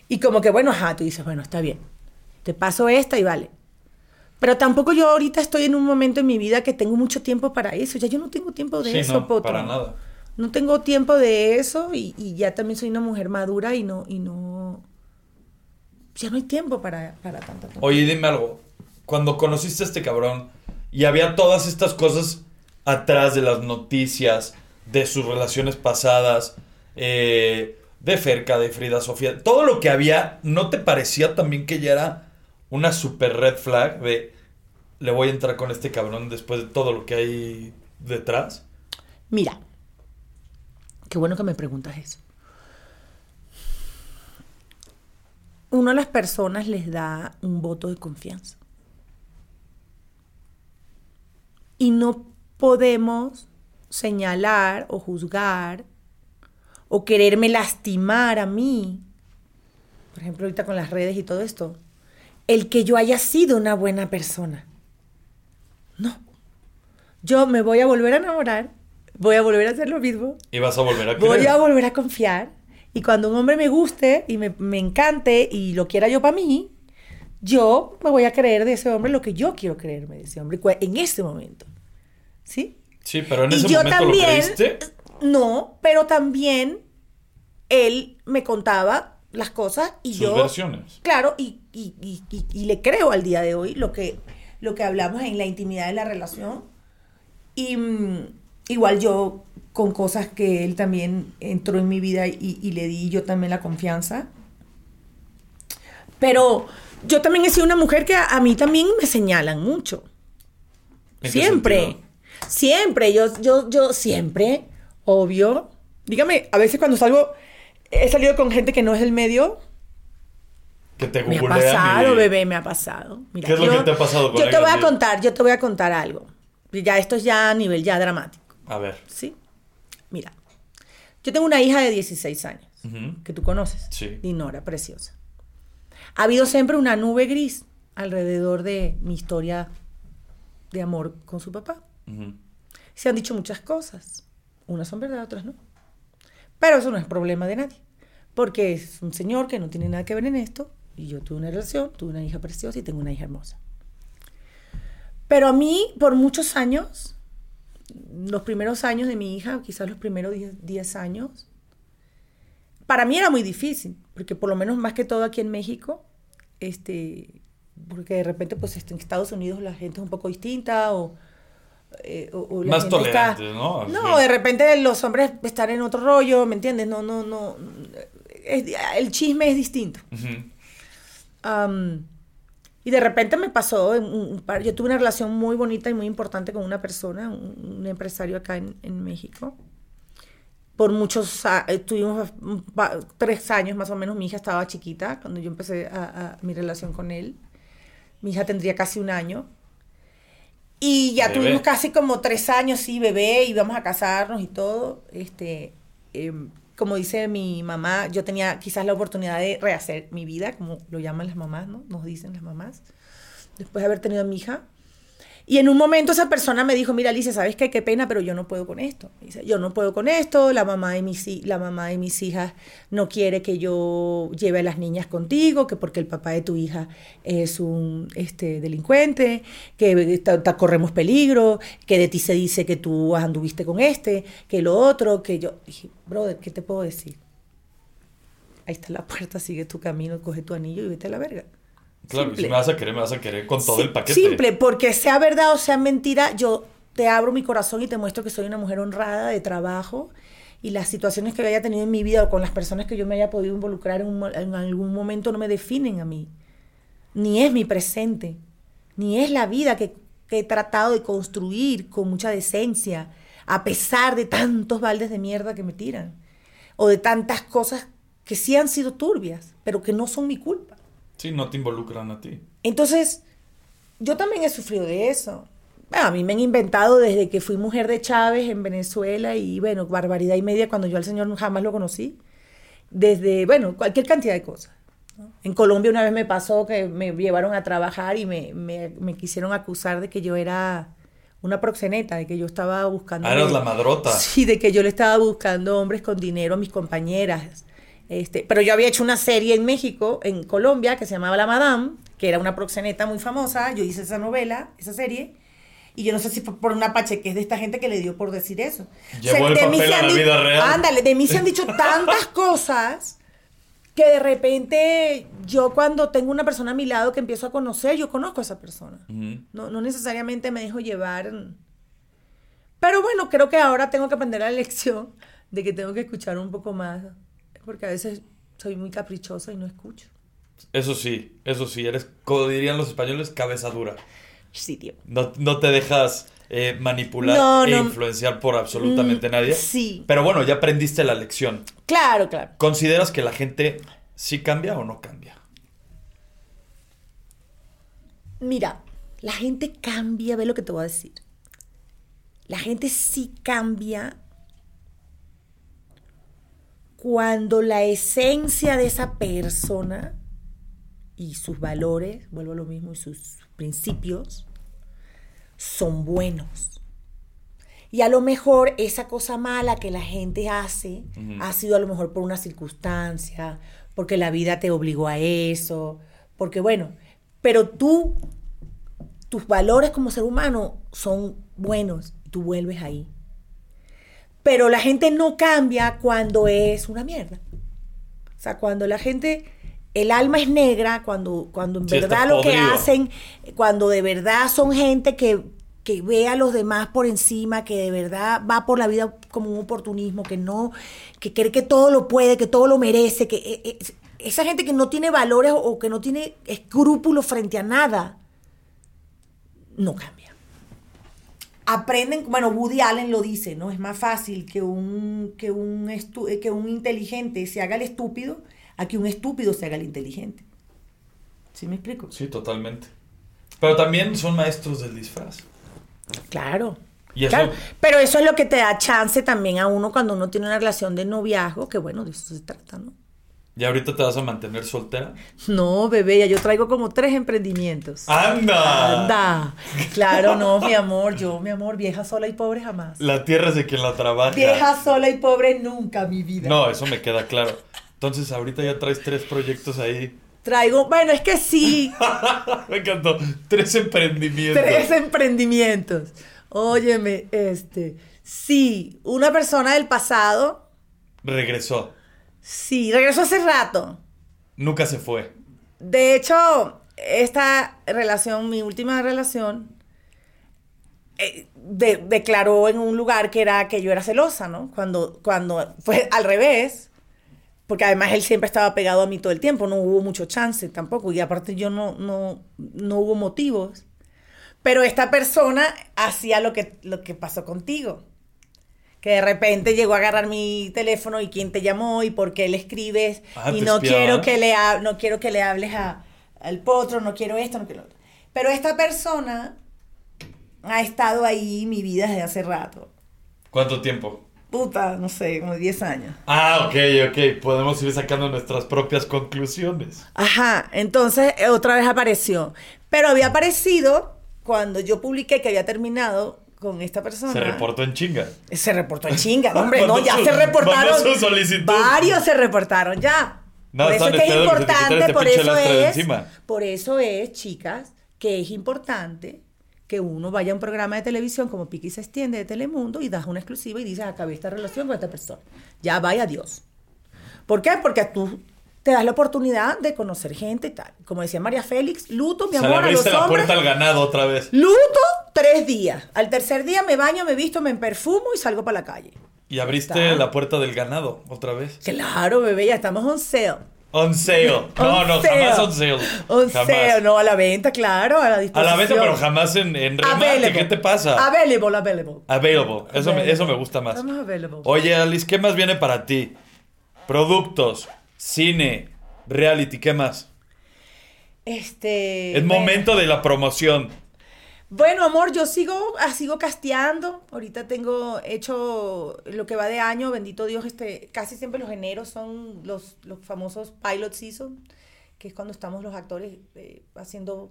Y como que, bueno, ajá, tú dices, bueno, está bien, te paso esta y vale. Pero tampoco yo ahorita estoy en un momento en mi vida que tengo mucho tiempo para eso, ya yo no tengo tiempo de Sí, eso, no, para nada. No tengo tiempo de eso y, y ya también soy una mujer madura y no, y no, ya no hay tiempo para, para tanta tontería. Oye, dime algo. Cuando conociste a este cabrón y había todas estas cosas atrás de las noticias, de sus relaciones pasadas, eh, de Ferca, de Frida Sofía, todo lo que había, ¿no te parecía también que ya era una super red flag de le voy a entrar con este cabrón después de todo lo que hay detrás? Mira, qué bueno que me preguntas eso. Uno a las personas les da un voto de confianza. Y no podemos señalar o juzgar o quererme lastimar a mí, por ejemplo, ahorita con las redes y todo esto, el que yo haya sido una buena persona. No. Yo me voy a volver a enamorar, voy a volver a hacer lo mismo, Y vas a volver a voy creer. a volver a confiar. Y cuando un hombre me guste y me, me encante y lo quiera yo para mí, yo me voy a creer de ese hombre lo que yo quiero creerme de ese hombre en ese momento. ¿Sí? Sí, pero en Y ese yo momento lo creíste. No, pero también él me contaba las cosas y Sus yo. versiones. Claro, y, y- y- y- y le creo al día de hoy lo que, lo que hablamos en la intimidad de la relación. Y mm, igual yo con cosas que él también entró en mi vida y, y le di yo también la confianza. Pero yo también he sido una mujer que a, a mí también me señalan mucho. ¿En qué Siempre. Siempre. Yo, yo, yo siempre, obvio. Dígame, a veces cuando salgo, he salido con gente que no es del medio. Que te Me ha pasado, bebé, me ha pasado. Mira, ¿Qué es lo que te ha pasado con Yo te voy a contar, yo te voy a contar algo. Ya, esto es ya a nivel ya dramático. A ver. ¿Sí? Mira, yo tengo una hija de 16 años, que tú conoces. Sí. Dinora, preciosa. Ha habido siempre una nube gris alrededor de mi historia de amor con su papá. Se han dicho muchas cosas. Unas son verdad, otras no. Pero eso no es problema de nadie. Porque es un señor que no tiene nada que ver en esto. Y yo tuve una relación, tuve una hija preciosa y tengo una hija hermosa. Pero a mí, por muchos años, los primeros años de mi hija, quizás los primeros 10 10 años, para mí era muy difícil. Porque por lo menos más que todo aquí en México, este, porque de repente pues este, en Estados Unidos la gente es un poco distinta o... eh, o- o la Más gente está- ¿no? No, de repente los hombres están en otro rollo, ¿me entiendes? No, no, no. es- el chisme es distinto. Ujú. Am, y de repente me pasó, un- par- yo tuve una relación muy bonita y muy importante con una persona, un, un empresario acá en, en México. Por muchos, a- eh, tuvimos tres años más o menos, mi hija estaba chiquita cuando yo empecé a, a- mi relación con él. Mi hija tendría casi un año. Y ya Bebé. tuvimos casi como tres años, sí, bebé, íbamos a casarnos y todo. Este, em, como dice mi mamá, yo tenía quizás la oportunidad de rehacer mi vida, como lo llaman las mamás, ¿no? Nos dicen las mamás. después de haber tenido a mi hija. Y en un momento esa persona me dijo, mira Alicia, ¿sabes qué? Qué pena, pero yo no puedo con esto. Yo no puedo con esto, la mamá, de mis, la mamá de mis hijas no quiere que yo lleve a las niñas contigo, que porque el papá de tu hija es un este, delincuente, que corremos peligro, que de ti se dice que tú anduviste con este, que lo otro, que yo... Dije, brother, ¿qué te puedo decir? Ahí está la puerta, sigue tu camino, coge tu anillo y vete a la verga. Claro, Simple. si me vas a querer, me vas a querer con todo Sí, el paquete. Simple, porque sea verdad o sea mentira, yo te abro mi corazón y te muestro que soy una mujer honrada de trabajo y las situaciones que yo haya tenido en mi vida o con las personas que yo me haya podido involucrar en, un mo- en algún momento no me definen a mí. Ni es mi presente, ni es la vida que, que he tratado de construir con mucha decencia, a pesar de tantos baldes de mierda que me tiran, o de tantas cosas que sí han sido turbias, pero que no son mi culpa. Sí, no te involucran a ti. Entonces, yo también he sufrido de eso. Bueno, a mí me han inventado desde que fui mujer de Chávez en Venezuela y, bueno, barbaridad y media cuando yo al señor jamás lo conocí. Desde, bueno, cualquier cantidad de cosas. ¿no? En Colombia una vez me pasó que me llevaron a trabajar y me, me- me quisieron acusar de que yo era una proxeneta, de que yo estaba buscando... Ah, eras la madrota. Sí, de que yo le estaba buscando hombres con dinero a mis compañeras. Este, pero yo había hecho una serie en México, en Colombia, que se llamaba La Madame, que era una proxeneta muy famosa. Yo hice esa novela, esa serie. Y yo no sé si fue por una pachequez de esta gente que le dio por decir eso. Llevó el de mí papel se a la vida real. Ándale, de mí se han dicho tantas cosas que de repente yo cuando tengo una persona a mi lado que empiezo a conocer, yo conozco a esa persona. Ujú. No, no necesariamente me dejo llevar. Pero bueno, creo que ahora tengo que aprender la lección de que tengo que escuchar un poco más. Porque a veces soy muy caprichosa y no escucho. Eso sí, eso sí, eres, como dirían los españoles, cabeza dura. Sí, tío. No, no te dejas eh, manipular No, e no. influenciar por absolutamente Mm, nadie. sí. Pero bueno, ya aprendiste la lección. Claro, claro. ¿Consideras que la gente sí cambia o no cambia? Mira, la gente cambia, ve lo que te voy a decir. La gente sí cambia cuando la esencia de esa persona y sus valores, vuelvo a lo mismo, y sus principios son buenos. Y a lo mejor esa cosa mala que la gente hace ha sido a lo mejor por una circunstancia, porque la vida te obligó a eso, porque bueno, pero tú, tus valores como ser humano son buenos y tú vuelves ahí. Pero la gente no cambia cuando es una mierda. O sea, cuando la gente, el alma es negra, cuando, cuando en Sí, verdad lo que hacen, cuando de verdad son gente que, que ve a los demás por encima, que de verdad va por la vida como un oportunismo, que no, que cree que todo lo puede, que todo lo merece, que eh, eh, esa gente que no tiene valores o que no tiene escrúpulos frente a nada, no cambia. Aprenden, bueno, Woody Allen lo dice, ¿no? Es más fácil que un, que un, estu- eh, que un inteligente se haga el estúpido a que un estúpido se haga el inteligente. ¿Sí me explico? Sí, totalmente. Pero también son maestros del disfraz. Claro. Y eso- Claro, Pero eso es lo que te da chance también a uno cuando uno tiene una relación de noviazgo, que bueno, de eso se trata, ¿no? ¿Y ahorita te vas a mantener soltera? No, bebé, ya yo traigo como tres emprendimientos. ¡Anda! Anda. Claro, no, mi amor, yo, mi amor, vieja sola y pobre jamás. La tierra es de quien la trabaja. Vieja sola y pobre nunca, mi vida. No, eso me queda claro. Entonces, ahorita ya traes tres proyectos ahí. Traigo, bueno, es que sí, me encantó. Tres emprendimientos. tres emprendimientos. Óyeme, este, sí, una persona del pasado, Regresó. Sí, regresó hace rato. Nunca se fue. De hecho, esta relación, mi última relación, eh, de- declaró en un lugar que era que yo era celosa, ¿no? Cuando, cuando fue al revés, porque además él siempre estaba pegado a mí todo el tiempo, no hubo mucho chance tampoco, y aparte yo no, no, no hubo motivos. Pero esta persona hacía lo que, lo que pasó contigo. Que de repente llegó a agarrar mi teléfono y quién te llamó y por qué le escribes Ah, y no espiaba. quiero que le ha- no quiero que le hables a, al potro, no quiero esto, no quiero lo otro. Pero esta persona ha estado ahí en mi vida desde hace rato. ¿Cuánto tiempo? Puta, no sé, como 10 años. Ah, ok, ok. Podemos ir sacando nuestras propias conclusiones. Ajá, entonces eh, otra vez apareció. Pero había aparecido cuando yo publiqué que había terminado con esta persona. Se reportó en chinga. Se reportó en chinga, hombre, no, ya su- se reportaron. mandó su solicitud. Varios se reportaron ya. No, por eso es que es importante, este por eso es, por eso es, chicas, que es importante que uno vaya a un programa de televisión como Piqui se extiende de Telemundo y das una exclusiva y dices, acabé esta relación con esta persona. Ya vaya Dios. ¿Por qué? Porque tú te das la oportunidad de conocer gente y tal. Como decía María Félix, luto, mi O sea, amor, le a los abriste la hombres. puerta al ganado otra vez. Luto tres días. Al tercer día me baño, me visto, me perfumo y salgo para la calle. Y abriste Está. la puerta del ganado otra vez. Claro, bebé, ya estamos on sale. On sale. No, On no, sale. jamás on sale. On Jamás. sale, no, a la venta, claro, a la A disposición. la venta, pero jamás en, en remate. Available. ¿Qué te pasa? Available, available. Available. Eso, me, Available. eso me gusta más. Estamos available. Oye, Alice, ¿qué más viene para ti? Productos, cine, reality, ¿qué más? Este. Es bueno. momento de la promoción. Bueno, amor, yo sigo, ah, sigo casteando. Ahorita tengo hecho lo que va de año, bendito Dios, este, casi siempre los eneros son los, los famosos pilot season, que es cuando estamos los actores eh, haciendo.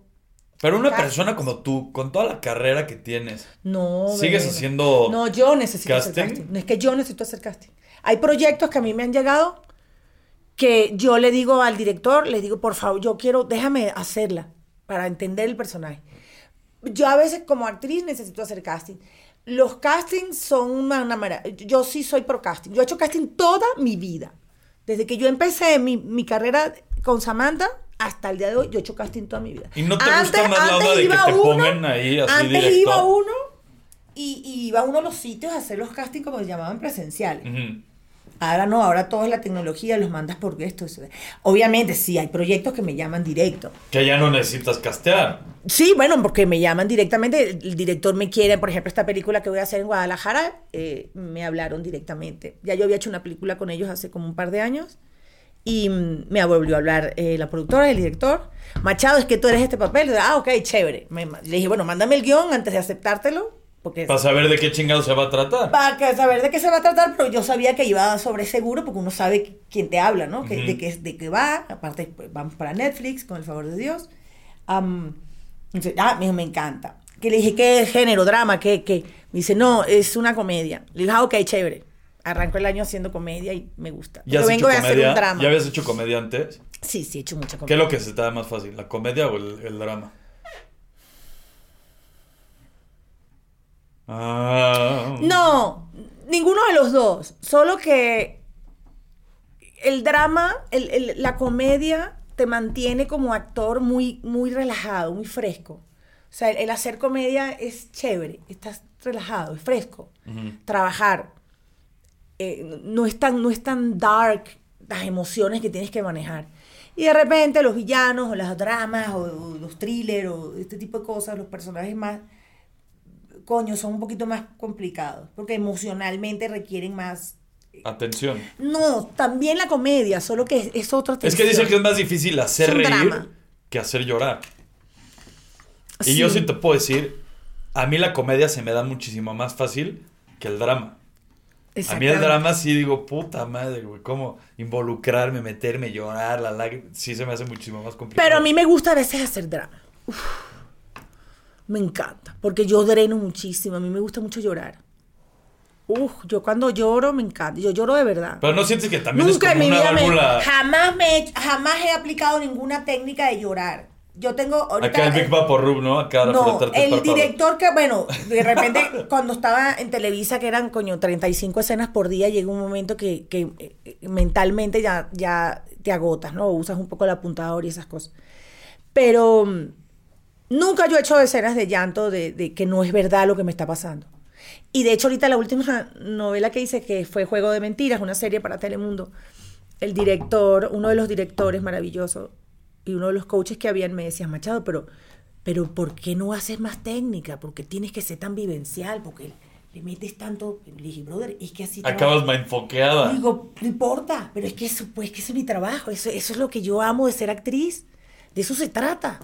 Pero una Castings. persona como tú, con toda la carrera que tienes, No. ¿Sigues bebé. haciendo No, yo necesito hacer casting. No es que yo necesito hacer casting. Hay proyectos que a mí me han llegado que yo le digo al director, le digo, por favor, yo quiero, déjame hacerla para entender el personaje. Yo a veces como actriz necesito hacer casting. Los castings son una, una Yo sí soy pro casting. Yo he hecho casting toda mi vida. Desde que yo empecé mi, mi carrera con Samantha hasta el día de hoy, yo he hecho casting toda mi vida. ¿Y no te gusta más la onda de que iba te pongan ahí así Antes iba uno y, y iba uno a los sitios a hacer los castings como se llamaban presenciales. Ujú. Ahora no, ahora todo es la tecnología, los mandas por esto. eso. Obviamente, sí, hay proyectos que me llaman directo. que ya no necesitas castear. Sí, bueno, porque me llaman directamente. El, el director me quiere, por ejemplo, esta película que voy a hacer en Guadalajara, eh, me hablaron directamente. Ya yo había hecho una película con ellos hace como un par de años y mm, me volvió a hablar eh, la productora, el director. Machado, es que tú eres este papel. Ah, ok, chévere. Me- le dije, bueno, mándame el guion antes de aceptártelo. Porque Para saber de qué chingado se va a tratar. para saber de qué se va a tratar, pero yo sabía que iba sobre seguro porque uno sabe quién te habla, ¿no? Que, Ujú. de, qué, de qué va. Aparte, pues, vamos para Netflix, con el favor de Dios. Am, entonces, ah, me, me encanta. Que le dije, ¿qué género, drama? ¿Qué, qué? Me dice, no, es una comedia. Le dije, ah, ok, chévere. Arranco el año haciendo comedia y me gusta. ¿Ya has vengo hecho de hacer comedia? un drama. ¿Ya habías hecho comedia antes? Sí, sí, he hecho mucha ¿Qué es comedia. lo que se te da más fácil? ¿La comedia o el, el drama? Ah. No, ninguno de los dos. Solo que el drama, el- el- la comedia te mantiene como actor muy, muy relajado, muy fresco. O sea, el, el hacer comedia es chévere, estás relajado, es fresco. Trabajar eh, no, es tan, no es tan dark las emociones que tienes que manejar. Y de repente los villanos o las dramas o, o los thrillers o este tipo de cosas, los personajes más coño, son un poquito más complicados, porque emocionalmente requieren más... Atención. No, también la comedia, solo que es, es otra Es que dicen que es más difícil hacer reír drama. que hacer llorar. Y yo sí te puedo decir, a mí la comedia se me da muchísimo más fácil que el drama. A mí el drama sí digo, puta madre, güey, cómo involucrarme, meterme, llorar, la lágrima, sí se me hace muchísimo más complicado. Pero a mí me gusta a veces hacer drama. Uf, me encanta, porque yo dreno muchísimo, a mí me gusta mucho llorar. Uf, yo cuando lloro me encanta, yo lloro de verdad. Pero no sientes que también Nunca es en como mi una vida me, válvula... jamás me he- jamás he aplicado ninguna técnica de llorar. Yo tengo ahorita Acá el Big Vapor Rub, ¿no? Acá No, el párpado. director que, bueno, de repente cuando estaba en Televisa, que eran, coño, 35 escenas por día, llega un momento que, que, eh, mentalmente ya, ya te agotas, ¿no? Usas un poco el apuntador y esas cosas. Pero mm, nunca yo he hecho escenas de llanto de, de que no es verdad lo que me está pasando. Y de hecho ahorita la última novela que hice, que fue Juego de Mentiras, una serie para Telemundo, el director, uno de los directores maravillosos y uno de los coaches que habían me decía, Machado, pero, pero ¿por qué no haces más técnica? ¿Por qué tienes que ser tan vivencial? ¿Por qué le metes tanto? Le dije, brother, es que así... Acabas trabajo". enfoqueada. Digo, no importa, pero es que eso, pues, que es mi trabajo, eso, eso es lo que yo amo de ser actriz, de eso se trata.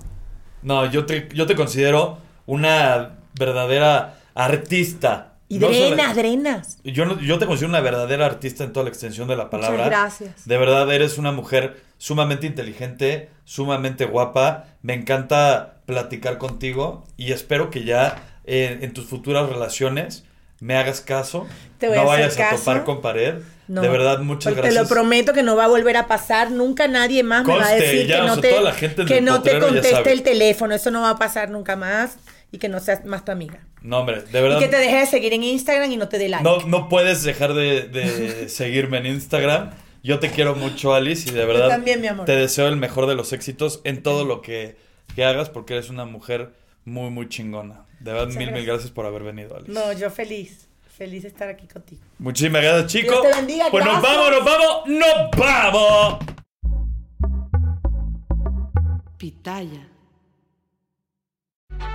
No, yo te, yo te considero una verdadera artista. Y No solo- drenas, drenas. Yo, yo te considero una verdadera artista en toda la extensión de la palabra. gracias. De verdad, eres una mujer sumamente inteligente, sumamente guapa. Me encanta platicar contigo y espero que ya eh, en tus futuras relaciones me hagas caso. Te voy no a vayas a caso. topar con pared. No, de verdad, muchas gracias. Te lo prometo que no va a volver a pasar. Nunca nadie más me va a decir ya, que o no sea, te, toda la gente que no te conteste el teléfono. Eso no va a pasar nunca más. Y que no seas más tu amiga. No, hombre, de verdad. Y que te deje de seguir en Instagram y no te dé like. No, no puedes dejar de, de seguirme en Instagram. Yo te quiero mucho, Alice, y de verdad también, mi amor. te deseo el mejor de los éxitos en todo lo que, que hagas porque eres una mujer muy, muy chingona. De verdad, mil, mil gracias. gracias por haber venido, Alice. No, yo feliz. Feliz de estar aquí contigo. Muchísimas gracias, chicos. Dios te bendiga, Pues nos vamos, nos vamos, nos vamos. Pitaya.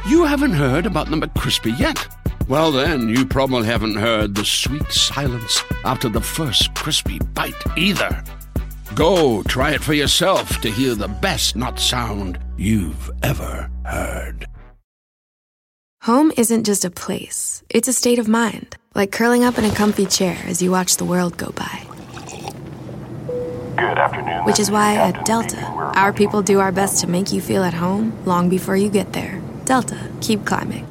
You haven't heard about the McCrispy yet? Well, then, you probably haven't heard the sweet silence after the first crispy bite either. Go try it for yourself to hear the best not sound you've ever heard. Home isn't just a place, it's a state of mind, like curling up in a comfy chair as you watch the world go by. Good afternoon. Which is why at Delta, our people do our best to make you feel at home long before you get there. Delta, keep climbing.